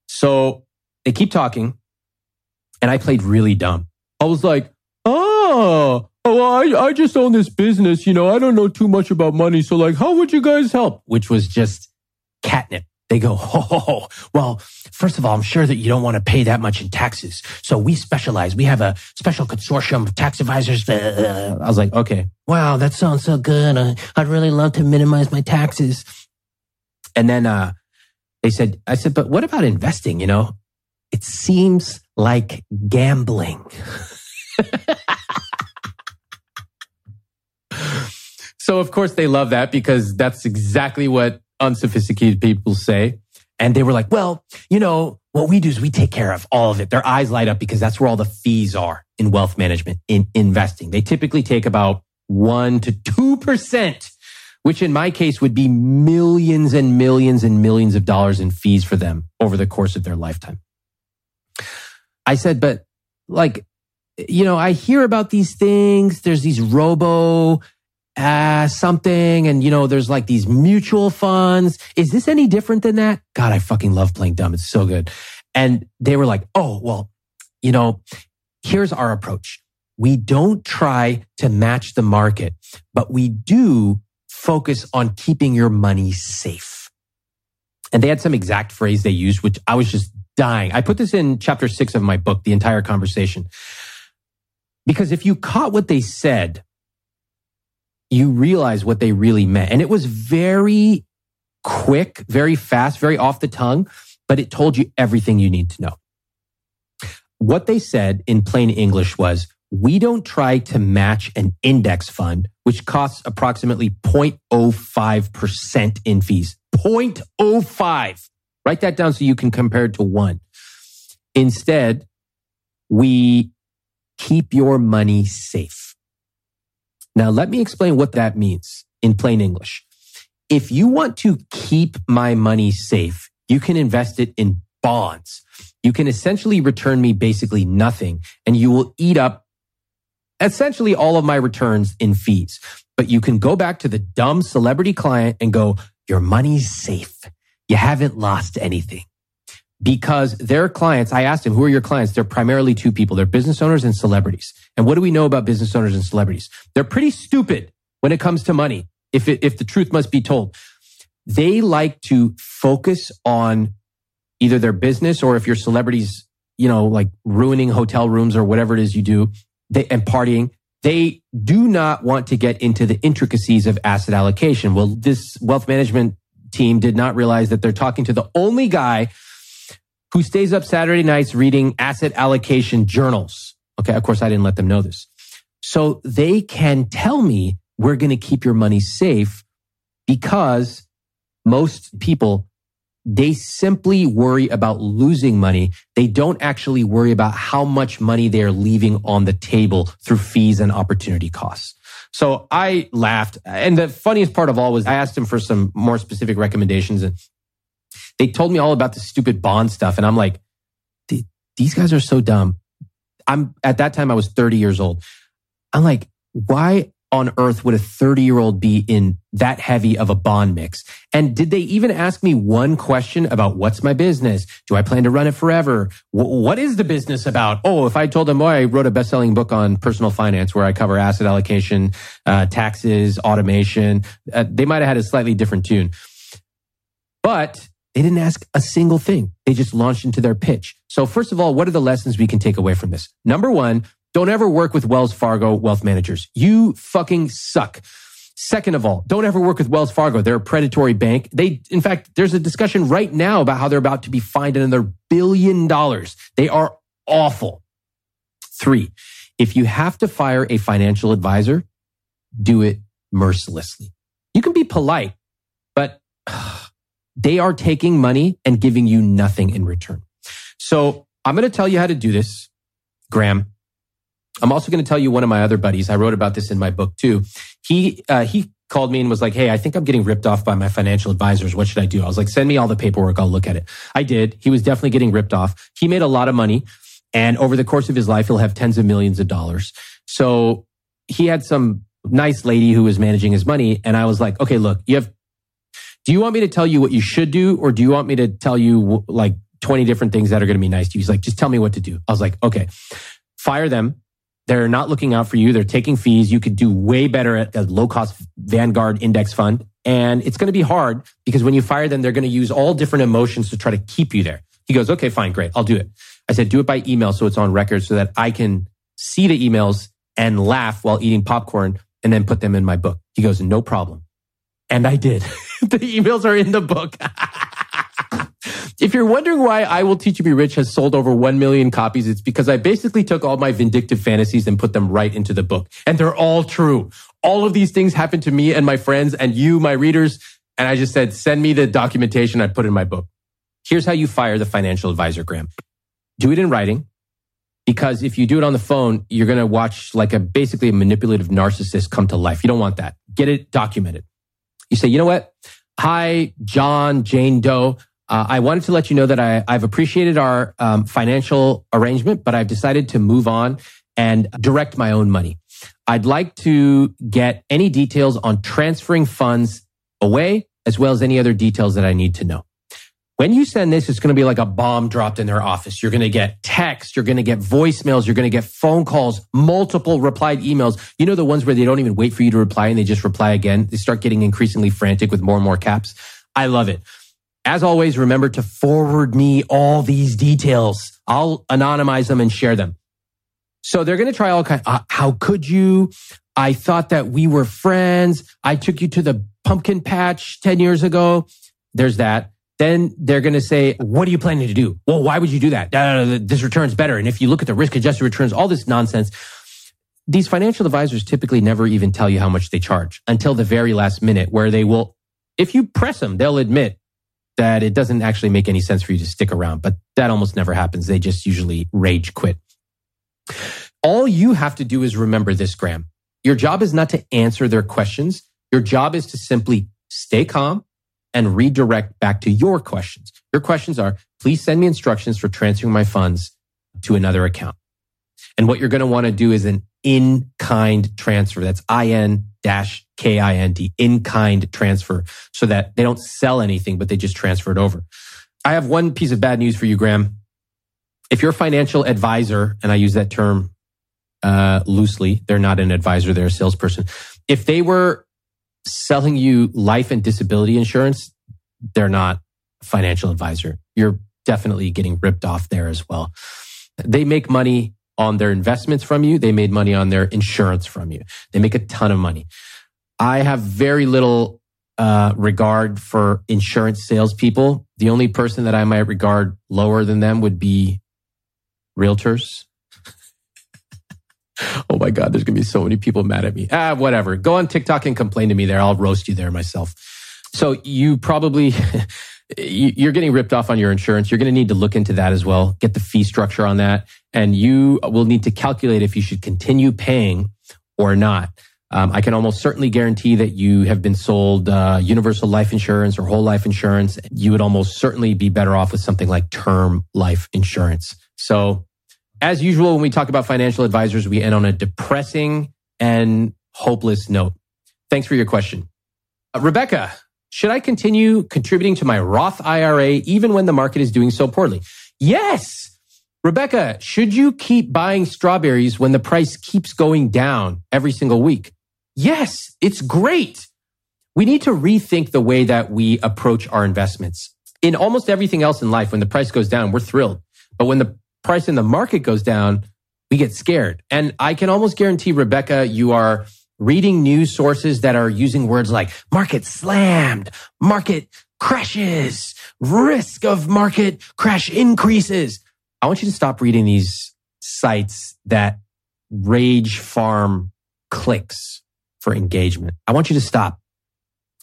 So they keep talking and I played really dumb. I was like, oh, oh, I, I just own this business. You know, I don't know too much about money. So like, how would you guys help? Which was just catnip. They go, [laughs] oh, well, first of all, I'm sure that you don't want to pay that much in taxes. So we specialize. We have a special consortium of tax advisors. I was like, okay, wow, that sounds so good. I'd really love to minimize my taxes. And then, uh, they said, I said, but what about investing? You know, it seems like gambling. [laughs] so of course they love that because that's exactly what unsophisticated people say. And they were like, well, you know, what we do is we take care of all of it. Their eyes light up because that's where all the fees are in wealth management, in investing. They typically take about one to 2% which in my case would be millions and millions and millions of dollars in fees for them over the course of their lifetime. I said, but like, you know, I hear about these things. There's these robo uh, something and you know, there's like these mutual funds. Is this any different than that? God, I fucking love playing dumb. It's so good. And they were like, Oh, well, you know, here's our approach. We don't try to match the market, but we do focus on keeping your money safe. And they had some exact phrase they used, which I was just dying. I put this in chapter six of my book, the entire conversation. Because if you caught what they said, you realize what they really meant. And it was very quick, very fast, very off the tongue, but it told you everything you need to know. What they said in plain English was we don't try to match an index fund, which costs approximately 0.05% in fees. 0.05. Write that down so you can compare it to one. Instead, we keep your money safe. Now, let me explain what that means in plain English. if you want to keep my money safe, you can invest it in bonds. You can essentially return me basically nothing and you will eat up essentially all of my returns in fees. But you can go back to the dumb celebrity client and go, your money's safe. You haven't lost anything because their clients, I asked them, who are your clients? They're primarily two people. They're business owners and celebrities. And what do we know about business owners and celebrities? They're pretty stupid when it comes to money. If it, if the truth must be told, they like to focus on either their business or if your celebrities, you know, like ruining hotel rooms or whatever it is you do they, and partying, they do not want to get into the intricacies of asset allocation. Well, this wealth management team did not realize that they're talking to the only guy who stays up Saturday nights reading asset allocation journals. Okay. Of course, I didn't let them know this. So they can tell me we're going to keep your money safe because most people they simply worry about losing money. They don't actually worry about how much money they're leaving on the table through fees and opportunity costs. So I laughed. And the funniest part of all was I asked him for some more specific recommendations and they told me all about the stupid bond stuff. And I'm like, these guys are so dumb. I'm at that time I was 30 years old. I'm like, why on earth would a 30 year old be in that heavy of a bond mix? And did they even ask me one question about what's my business? Do I plan to run it forever? W- what is the business about? Oh, if I told them, oh, I wrote a best selling book on personal finance where I cover asset allocation, uh, taxes, automation, uh, they might have had a slightly different tune. But they didn't ask a single thing. They just launched into their pitch. So first of all, what are the lessons we can take away from this? Number one, don't ever work with Wells Fargo wealth managers. You fucking suck. Second of all, don't ever work with Wells Fargo. They're a predatory bank. They, in fact, there's a discussion right now about how they're about to be fined another billion dollars. They are awful. Three, if you have to fire a financial advisor, do it mercilessly. You can be polite, but [sighs] they are taking money and giving you nothing in return. So I'm going to tell you how to do this, Graham. I'm also going to tell you one of my other buddies. I wrote about this in my book too. He uh, he called me and was like, "Hey, I think I'm getting ripped off by my financial advisors. What should I do?" I was like, "Send me all the paperwork. I'll look at it." I did. He was definitely getting ripped off. He made a lot of money, and over the course of his life, he'll have tens of millions of dollars. So he had some nice lady who was managing his money, and I was like, "Okay, look, you have. Do you want me to tell you what you should do, or do you want me to tell you like 20 different things that are going to be nice to you?" He's like, "Just tell me what to do." I was like, "Okay." Fire them they're not looking out for you. They're taking fees. You could do way better at a low cost Vanguard index fund. And it's going to be hard because when you fire them, they're going to use all different emotions to try to keep you there. He goes, okay, fine, great. I'll do it. I said, do it by email so it's on record so that I can see the emails and laugh while eating popcorn and then put them in my book. He goes, no problem. And I did. [laughs] the emails are in the book. [laughs] If you're wondering why I Will Teach You Be Rich has sold over 1 million copies, it's because I basically took all my vindictive fantasies and put them right into the book. And they're all true. All of these things happened to me and my friends and you, my readers. And I just said, send me the documentation I put in my book. Here's how you fire the financial advisor, Graham. Do it in writing. Because if you do it on the phone, you're going to watch like a basically a manipulative narcissist come to life. You don't want that. Get it documented. You say, you know what? Hi, John, Jane Doe. Uh, I wanted to let you know that I, have appreciated our um, financial arrangement, but I've decided to move on and direct my own money. I'd like to get any details on transferring funds away, as well as any other details that I need to know. When you send this, it's going to be like a bomb dropped in their office. You're going to get text, you're going to get voicemails, you're going to get phone calls, multiple replied emails. You know, the ones where they don't even wait for you to reply and they just reply again. They start getting increasingly frantic with more and more caps. I love it. As always, remember to forward me all these details. I'll anonymize them and share them. So they're going to try all kinds. Uh, how could you? I thought that we were friends. I took you to the pumpkin patch 10 years ago. There's that. Then they're going to say, what are you planning to do? Well, why would you do that? This return's better. And if you look at the risk adjusted returns, all this nonsense. These financial advisors typically never even tell you how much they charge until the very last minute where they will, if you press them, they'll admit that it doesn't actually make any sense for you to stick around, but that almost never happens. They just usually rage quit. All you have to do is remember this, Graham. Your job is not to answer their questions. Your job is to simply stay calm and redirect back to your questions. Your questions are, please send me instructions for transferring my funds to another account. And what you're going to want to do is an in-kind transfer. That's I-N dash K-I-N-D, in-kind transfer so that they don't sell anything, but they just transfer it over. I have one piece of bad news for you, Graham. If you're a financial advisor, and I use that term uh, loosely, they're not an advisor, they're a salesperson. If they were selling you life and disability insurance, they're not financial advisor. You're definitely getting ripped off there as well. They make money on their investments from you. They made money on their insurance from you. They make a ton of money. I have very little uh, regard for insurance salespeople. The only person that I might regard lower than them would be realtors. Oh my God, there's going to be so many people mad at me. Ah, whatever. Go on TikTok and complain to me there. I'll roast you there myself. So you probably, [laughs] you're getting ripped off on your insurance. You're going to need to look into that as well. Get the fee structure on that. And you will need to calculate if you should continue paying or not. Um, I can almost certainly guarantee that you have been sold uh, universal life insurance or whole life insurance. You would almost certainly be better off with something like term life insurance. So, as usual, when we talk about financial advisors, we end on a depressing and hopeless note. Thanks for your question. Uh, Rebecca, should I continue contributing to my Roth IRA even when the market is doing so poorly? Yes. Rebecca, should you keep buying strawberries when the price keeps going down every single week? Yes, it's great. We need to rethink the way that we approach our investments. In almost everything else in life, when the price goes down, we're thrilled. But when the price in the market goes down, we get scared. And I can almost guarantee, Rebecca, you are reading news sources that are using words like market slammed, market crashes, risk of market crash increases. I want you to stop reading these sites that rage farm clicks for engagement. I want you to stop.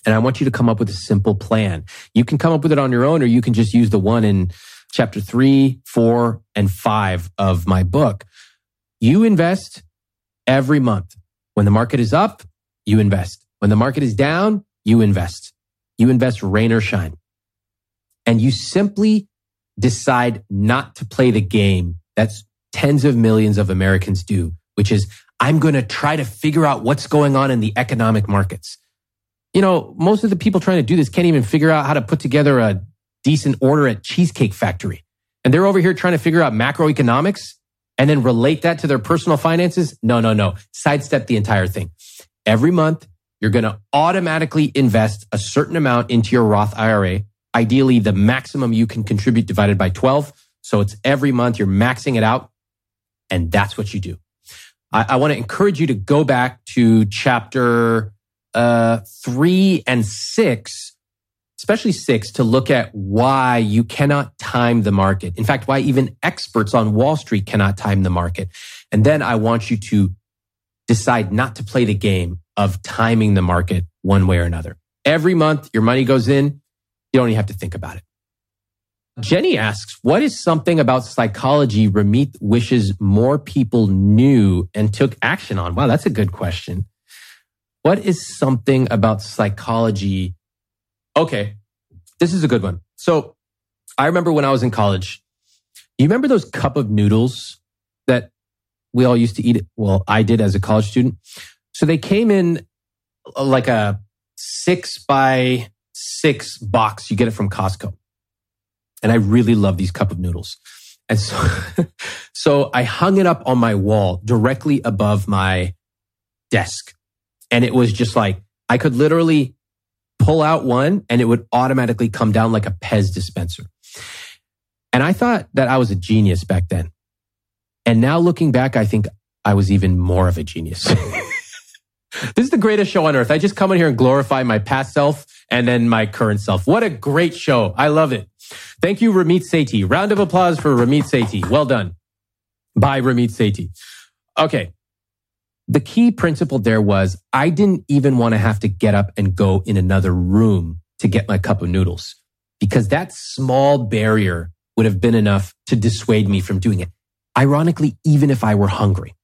And I want you to come up with a simple plan. You can come up with it on your own, or you can just use the one in chapter three, four, and five of my book. You invest every month. When the market is up, you invest. When the market is down, you invest. You invest rain or shine. And you simply decide not to play the game that's tens of millions of Americans do, which is I'm going to try to figure out what's going on in the economic markets. You know, most of the people trying to do this can't even figure out how to put together a decent order at Cheesecake Factory. And they're over here trying to figure out macroeconomics and then relate that to their personal finances? No, no, no. Sidestep the entire thing. Every month, you're going to automatically invest a certain amount into your Roth IRA. Ideally, the maximum you can contribute divided by 12. So it's every month you're maxing it out. And that's what you do. I, I want to encourage you to go back to chapter uh, three and six especially six, to look at why you cannot time the market. In fact, why even experts on Wall Street cannot time the market. And then I want you to decide not to play the game of timing the market one way or another. Every month your money goes in. You don't even have to think about it. Jenny asks, what is something about psychology Ramit wishes more people knew and took action on? Wow, that's a good question. What is something about psychology Okay. This is a good one. So I remember when I was in college, you remember those cup of noodles that we all used to eat? Well, I did as a college student. So they came in uh, like a six by six box. You get it from Costco. And I really love these cup of noodles. And so, [laughs] so I hung it up on my wall directly above my desk. And it was just like, I could literally pull out one and it would automatically come down like a Pez dispenser. And I thought that I was a genius back then. And now looking back, I think I was even more of a genius. [laughs] this is the greatest show on earth. I just come in here and glorify my past self and then my current self. What a great show. I love it. Thank you, Ramit Sethi. Round of applause for Ramit Sethi. Well done. By Ramit Sethi. Okay the key principle there was I didn't even want to have to get up and go in another room to get my cup of noodles because that small barrier would have been enough to dissuade me from doing it. Ironically, even if I were hungry.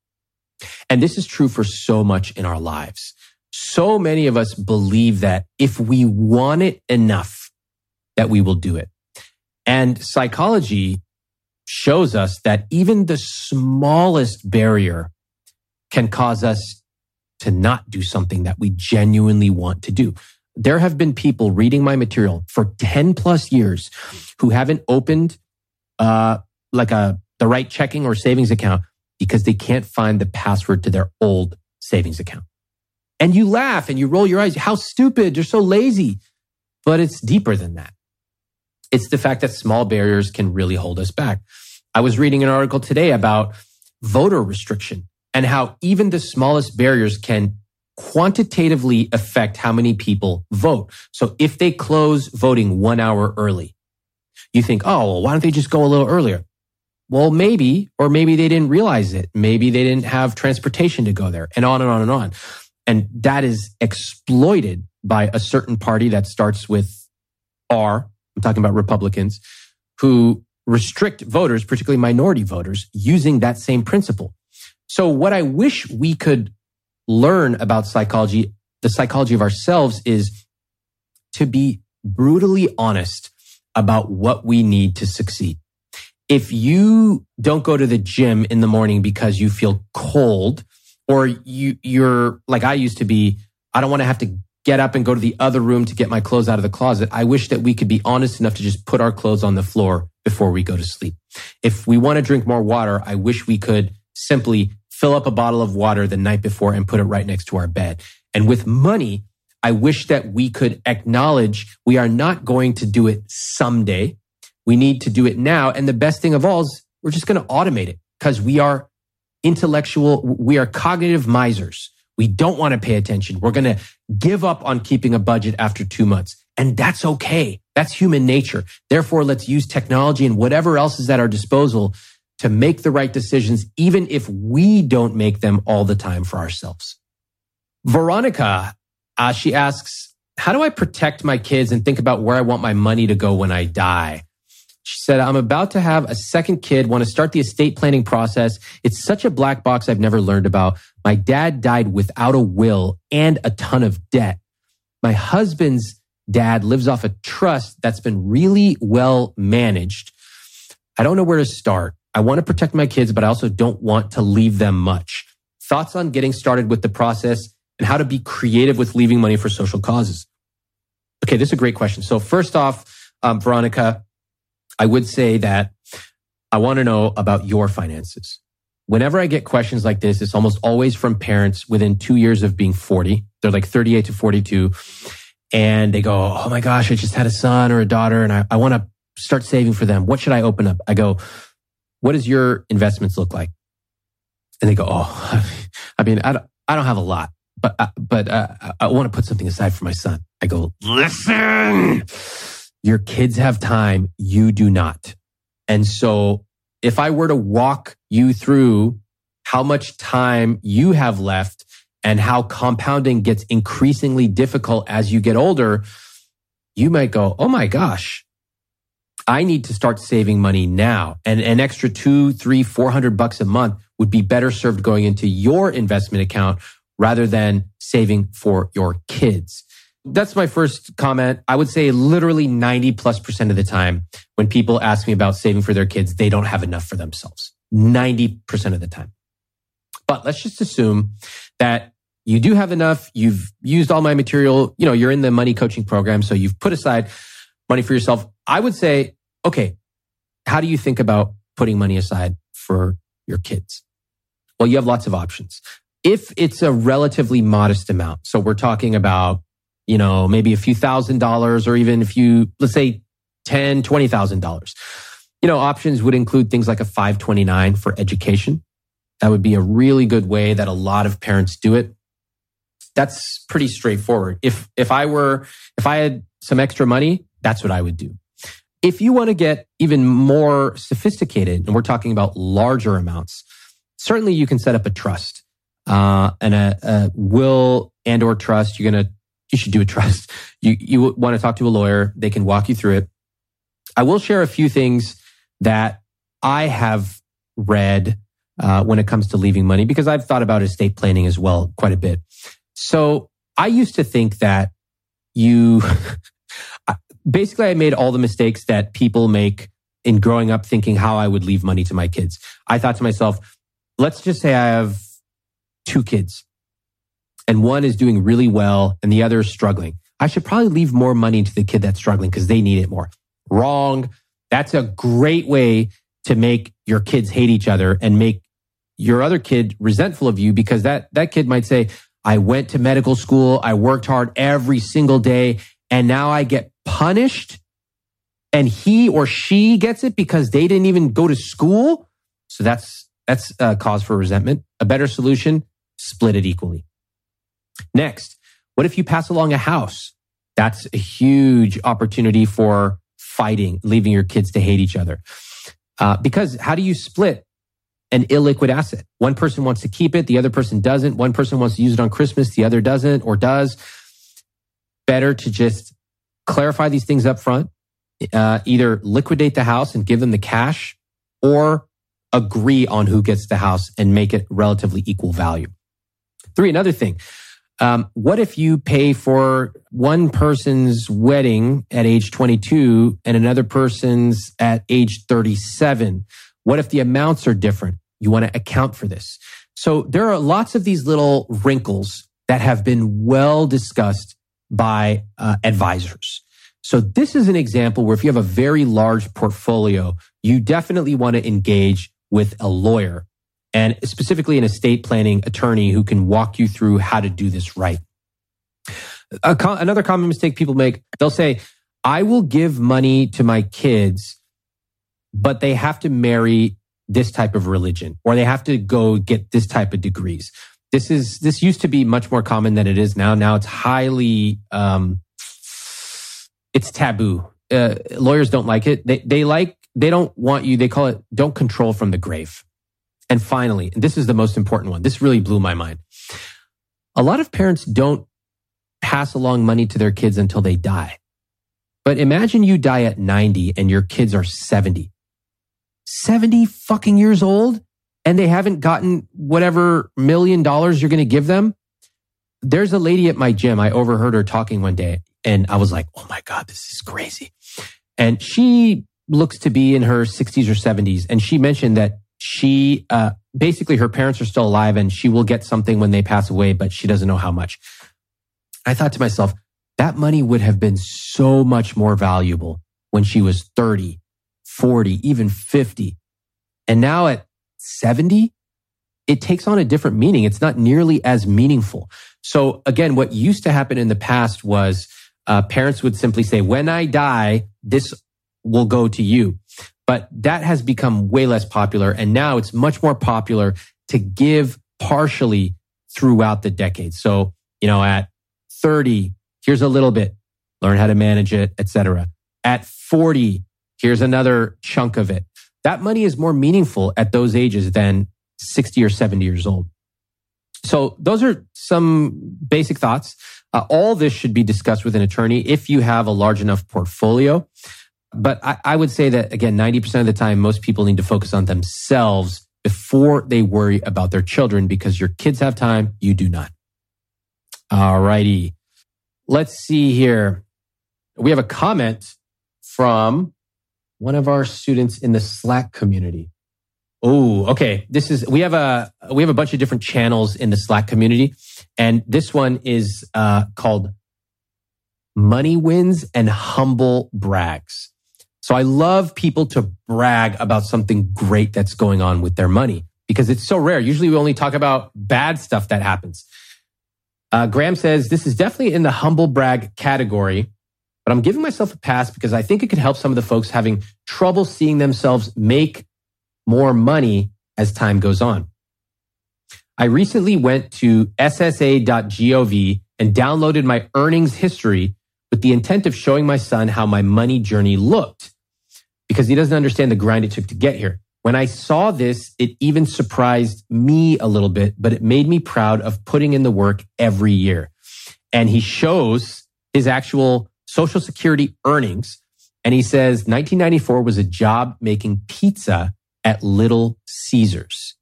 And this is true for so much in our lives. so many of us believe that if we want it enough, that we will do it. And psychology shows us that even the smallest barrier can cause us to not do something that we genuinely want to do. There have been people reading my material for 10 plus years who haven't opened uh, like a the right checking or savings account because they can't find the password to their old savings account. And you laugh and you roll your eyes. How stupid. You're so lazy. But it's deeper than that. It's the fact that small barriers can really hold us back. I was reading an article today about voter restriction and how even the smallest barriers can quantitatively affect how many people vote. So if they close voting one hour early, you think, oh, well, why don't they just go a little earlier? Well, maybe, or maybe they didn't realize it. Maybe they didn't have transportation to go there and on and on and on. And that is exploited by a certain party that starts with R. I'm talking about Republicans who restrict voters, particularly minority voters, using that same principle. So what I wish we could learn about psychology, the psychology of ourselves is to be brutally honest about what we need to succeed. If you don't go to the gym in the morning because you feel cold or you, you're like I used to be, I don't want to have to get up and go to the other room to get my clothes out of the closet. I wish that we could be honest enough to just put our clothes on the floor before we go to sleep. If we want to drink more water, I wish we could simply fill up a bottle of water the night before and put it right next to our bed. And with money, I wish that we could acknowledge we are not going to do it someday. We need to do it now. And the best thing of all is we're just going to automate it because we are intellectual. We are cognitive misers. We don't want to pay attention. We're going to give up on keeping a budget after two months. And that's okay. That's human nature. Therefore, let's use technology and whatever else is at our disposal to make the right decisions, even if we don't make them all the time for ourselves. Veronica, uh, she asks, how do I protect my kids and think about where I want my money to go when I die? She said, I'm about to have a second kid, want to start the estate planning process. It's such a black box I've never learned about. My dad died without a will and a ton of debt. My husband's dad lives off a trust that's been really well managed. I don't know where to start. I want to protect my kids, but I also don't want to leave them much. Thoughts on getting started with the process and how to be creative with leaving money for social causes? Okay, this is a great question. So first off, um, Veronica, I would say that I want to know about your finances. Whenever I get questions like this, it's almost always from parents within two years of being 40. They're like 38 to 42 and they go, Oh my gosh, I just had a son or a daughter and I, I want to start saving for them. What should I open up? I go, what does your investments look like? And they go, Oh, [laughs] I mean, I don't, I don't have a lot, but, uh, but uh, I want to put something aside for my son. I go, listen, your kids have time. You do not. And so if I were to walk you through how much time you have left and how compounding gets increasingly difficult as you get older, you might go, Oh my gosh, I need to start saving money now. And an extra two, three, four hundred bucks a month would be better served going into your investment account rather than saving for your kids. That's my first comment. I would say literally 90 plus percent of the time when people ask me about saving for their kids, they don't have enough for themselves. 90% of the time. But let's just assume that you do have enough. You've used all my material. You know, you're in the money coaching program. So you've put aside money for yourself. I would say, okay, how do you think about putting money aside for your kids? Well, you have lots of options. If it's a relatively modest amount, so we're talking about, you know, maybe a few thousand dollars or even if you, let's say ten, twenty thousand dollars. You know, options would include things like a 529 for education. That would be a really good way that a lot of parents do it. That's pretty straightforward. If if I were if I had some extra money, that's what I would do. If you want to get even more sophisticated, and we're talking about larger amounts, certainly you can set up a trust uh, and a, a will and or trust. You're gonna you should do a trust. [laughs] You you want to talk to a lawyer. They can walk you through it. I will share a few things that I have read uh, when it comes to leaving money because I've thought about estate planning as well quite a bit. So I used to think that you [laughs] basically I made all the mistakes that people make in growing up thinking how I would leave money to my kids. I thought to myself, let's just say I have two kids and one is doing really well and the other is struggling. I should probably leave more money to the kid that's struggling because they need it more. Wrong. That's a great way to make your kids hate each other and make your other kid resentful of you because that, that kid might say, I went to medical school. I worked hard every single day and now I get punished and he or she gets it because they didn't even go to school. So that's, that's a cause for resentment. A better solution, split it equally. Next, what if you pass along a house? That's a huge opportunity for fighting, leaving your kids to hate each other. Uh, because how do you split an illiquid asset? One person wants to keep it, the other person doesn't. One person wants to use it on Christmas, the other doesn't or does. Better to just clarify these things up front, uh, either liquidate the house and give them the cash or agree on who gets the house and make it relatively equal value. Three, another thing. Um, what if you pay for one person's wedding at age 22 and another person's at age 37? What if the amounts are different? You want to account for this. So there are lots of these little wrinkles that have been well discussed by uh, advisors. So this is an example where if you have a very large portfolio, you definitely want to engage with a lawyer and specifically an estate planning attorney who can walk you through how to do this right. another common mistake people make, they'll say, I will give money to my kids, but they have to marry this type of religion or they have to go get this type of degrees. This is, this used to be much more common than it is now. Now it's highly, um, it's taboo. Uh, lawyers don't like it. They, they like, they don't want you, they call it, don't control from the grave. And finally, and this is the most important one. This really blew my mind. A lot of parents don't pass along money to their kids until they die. But imagine you die at 90 and your kids are 70. 70 fucking years old and they haven't gotten whatever million dollars you're going to give them. There's a lady at my gym. I overheard her talking one day and I was like, Oh my God, this is crazy. And she looks to be in her 60s or 70s. And she mentioned that she uh, basically her parents are still alive and she will get something when they pass away, but she doesn't know how much. I thought to myself, that money would have been so much more valuable when she was 30, 40, even 50. And now at 70, it takes on a different meaning. It's not nearly as meaningful. So again, what used to happen in the past was uh, parents would simply say, when I die, this will go to you but that has become way less popular. And now it's much more popular to give partially throughout the decade. So, you know, at 30, here's a little bit, learn how to manage it, etc. At 40, here's another chunk of it. That money is more meaningful at those ages than 60 or 70 years old. So those are some basic thoughts. Uh, all this should be discussed with an attorney if you have a large enough portfolio. But I, I would say that again, 90% of the time, most people need to focus on themselves before they worry about their children because your kids have time. You do not. All righty. Let's see here. We have a comment from one of our students in the Slack community. Oh, okay. This is we have a we have a bunch of different channels in the Slack community, and this one is uh, called Money Wins and Humble Brags. So I love people to brag about something great that's going on with their money because it's so rare. Usually we only talk about bad stuff that happens. Uh, Graham says, this is definitely in the humble brag category, but I'm giving myself a pass because I think it could help some of the folks having trouble seeing themselves make more money as time goes on. I recently went to ssa.gov and downloaded my earnings history with the intent of showing my son how my money journey looked because he doesn't understand the grind it took to get here. When I saw this, it even surprised me a little bit, but it made me proud of putting in the work every year. And he shows his actual social security earnings. And he says 1994 was a job making pizza at Little Caesars.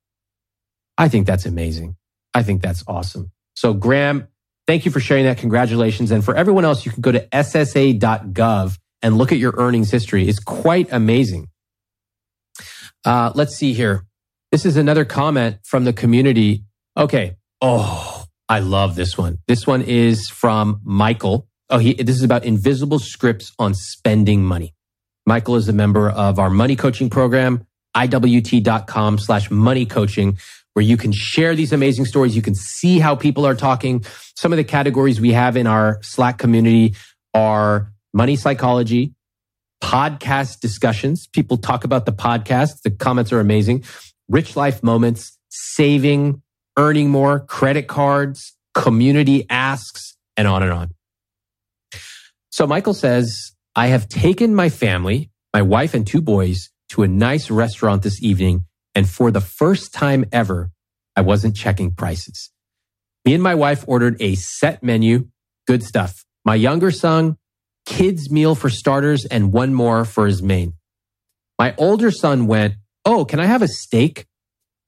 I think that's amazing. I think that's awesome. So Graham, thank you for sharing that. Congratulations. And for everyone else, you can go to ssa.gov and look at your earnings history. It's quite amazing. Uh, let's see here. This is another comment from the community. Okay. Oh, I love this one. This one is from Michael. Oh, he, this is about invisible scripts on spending money. Michael is a member of our money coaching program, iwt.com slash money coaching, where you can share these amazing stories. You can see how people are talking. Some of the categories we have in our Slack community are money psychology, podcast discussions. People talk about the podcast. The comments are amazing. Rich life moments, saving, earning more, credit cards, community asks, and on and on. So Michael says, I have taken my family, my wife and two boys to a nice restaurant this evening. And for the first time ever, I wasn't checking prices. Me and my wife ordered a set menu. Good stuff. My younger son, kids meal for starters and one more for his main. My older son went, Oh, can I have a steak?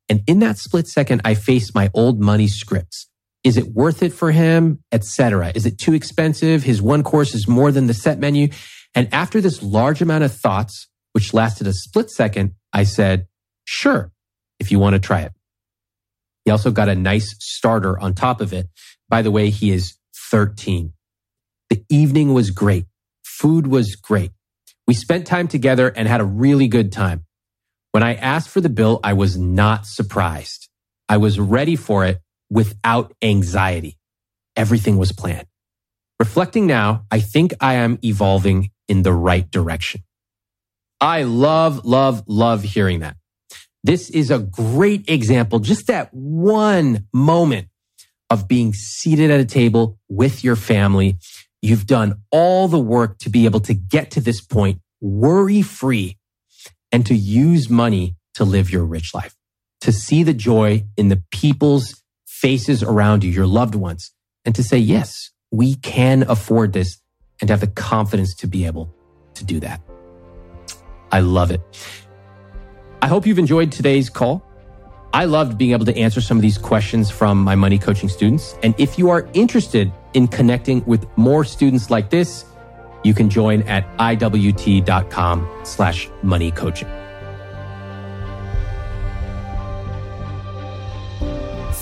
And in that split second, I faced my old money scripts. Is it worth it for him? Etc. Is it too expensive? His one course is more than the set menu. And after this large amount of thoughts, which lasted a split second, I said, sure, if you want to try it. He also got a nice starter on top of it. By the way, he is 13. The evening was great. Food was great. We spent time together and had a really good time. When I asked for the bill, I was not surprised. I was ready for it without anxiety. Everything was planned. Reflecting now, I think I am evolving in the right direction. I love, love, love hearing that. This is a great example, just that one moment of being seated at a table with your family. You've done all the work to be able to get to this point worry free and to use money to live your rich life, to see the joy in the people's faces around you, your loved ones, and to say, yes, we can afford this and have the confidence to be able to do that. I love it. I hope you've enjoyed today's call. I loved being able to answer some of these questions from my money coaching students. And if you are interested in connecting with more students like this, you can join at iwt.com slash money coaching.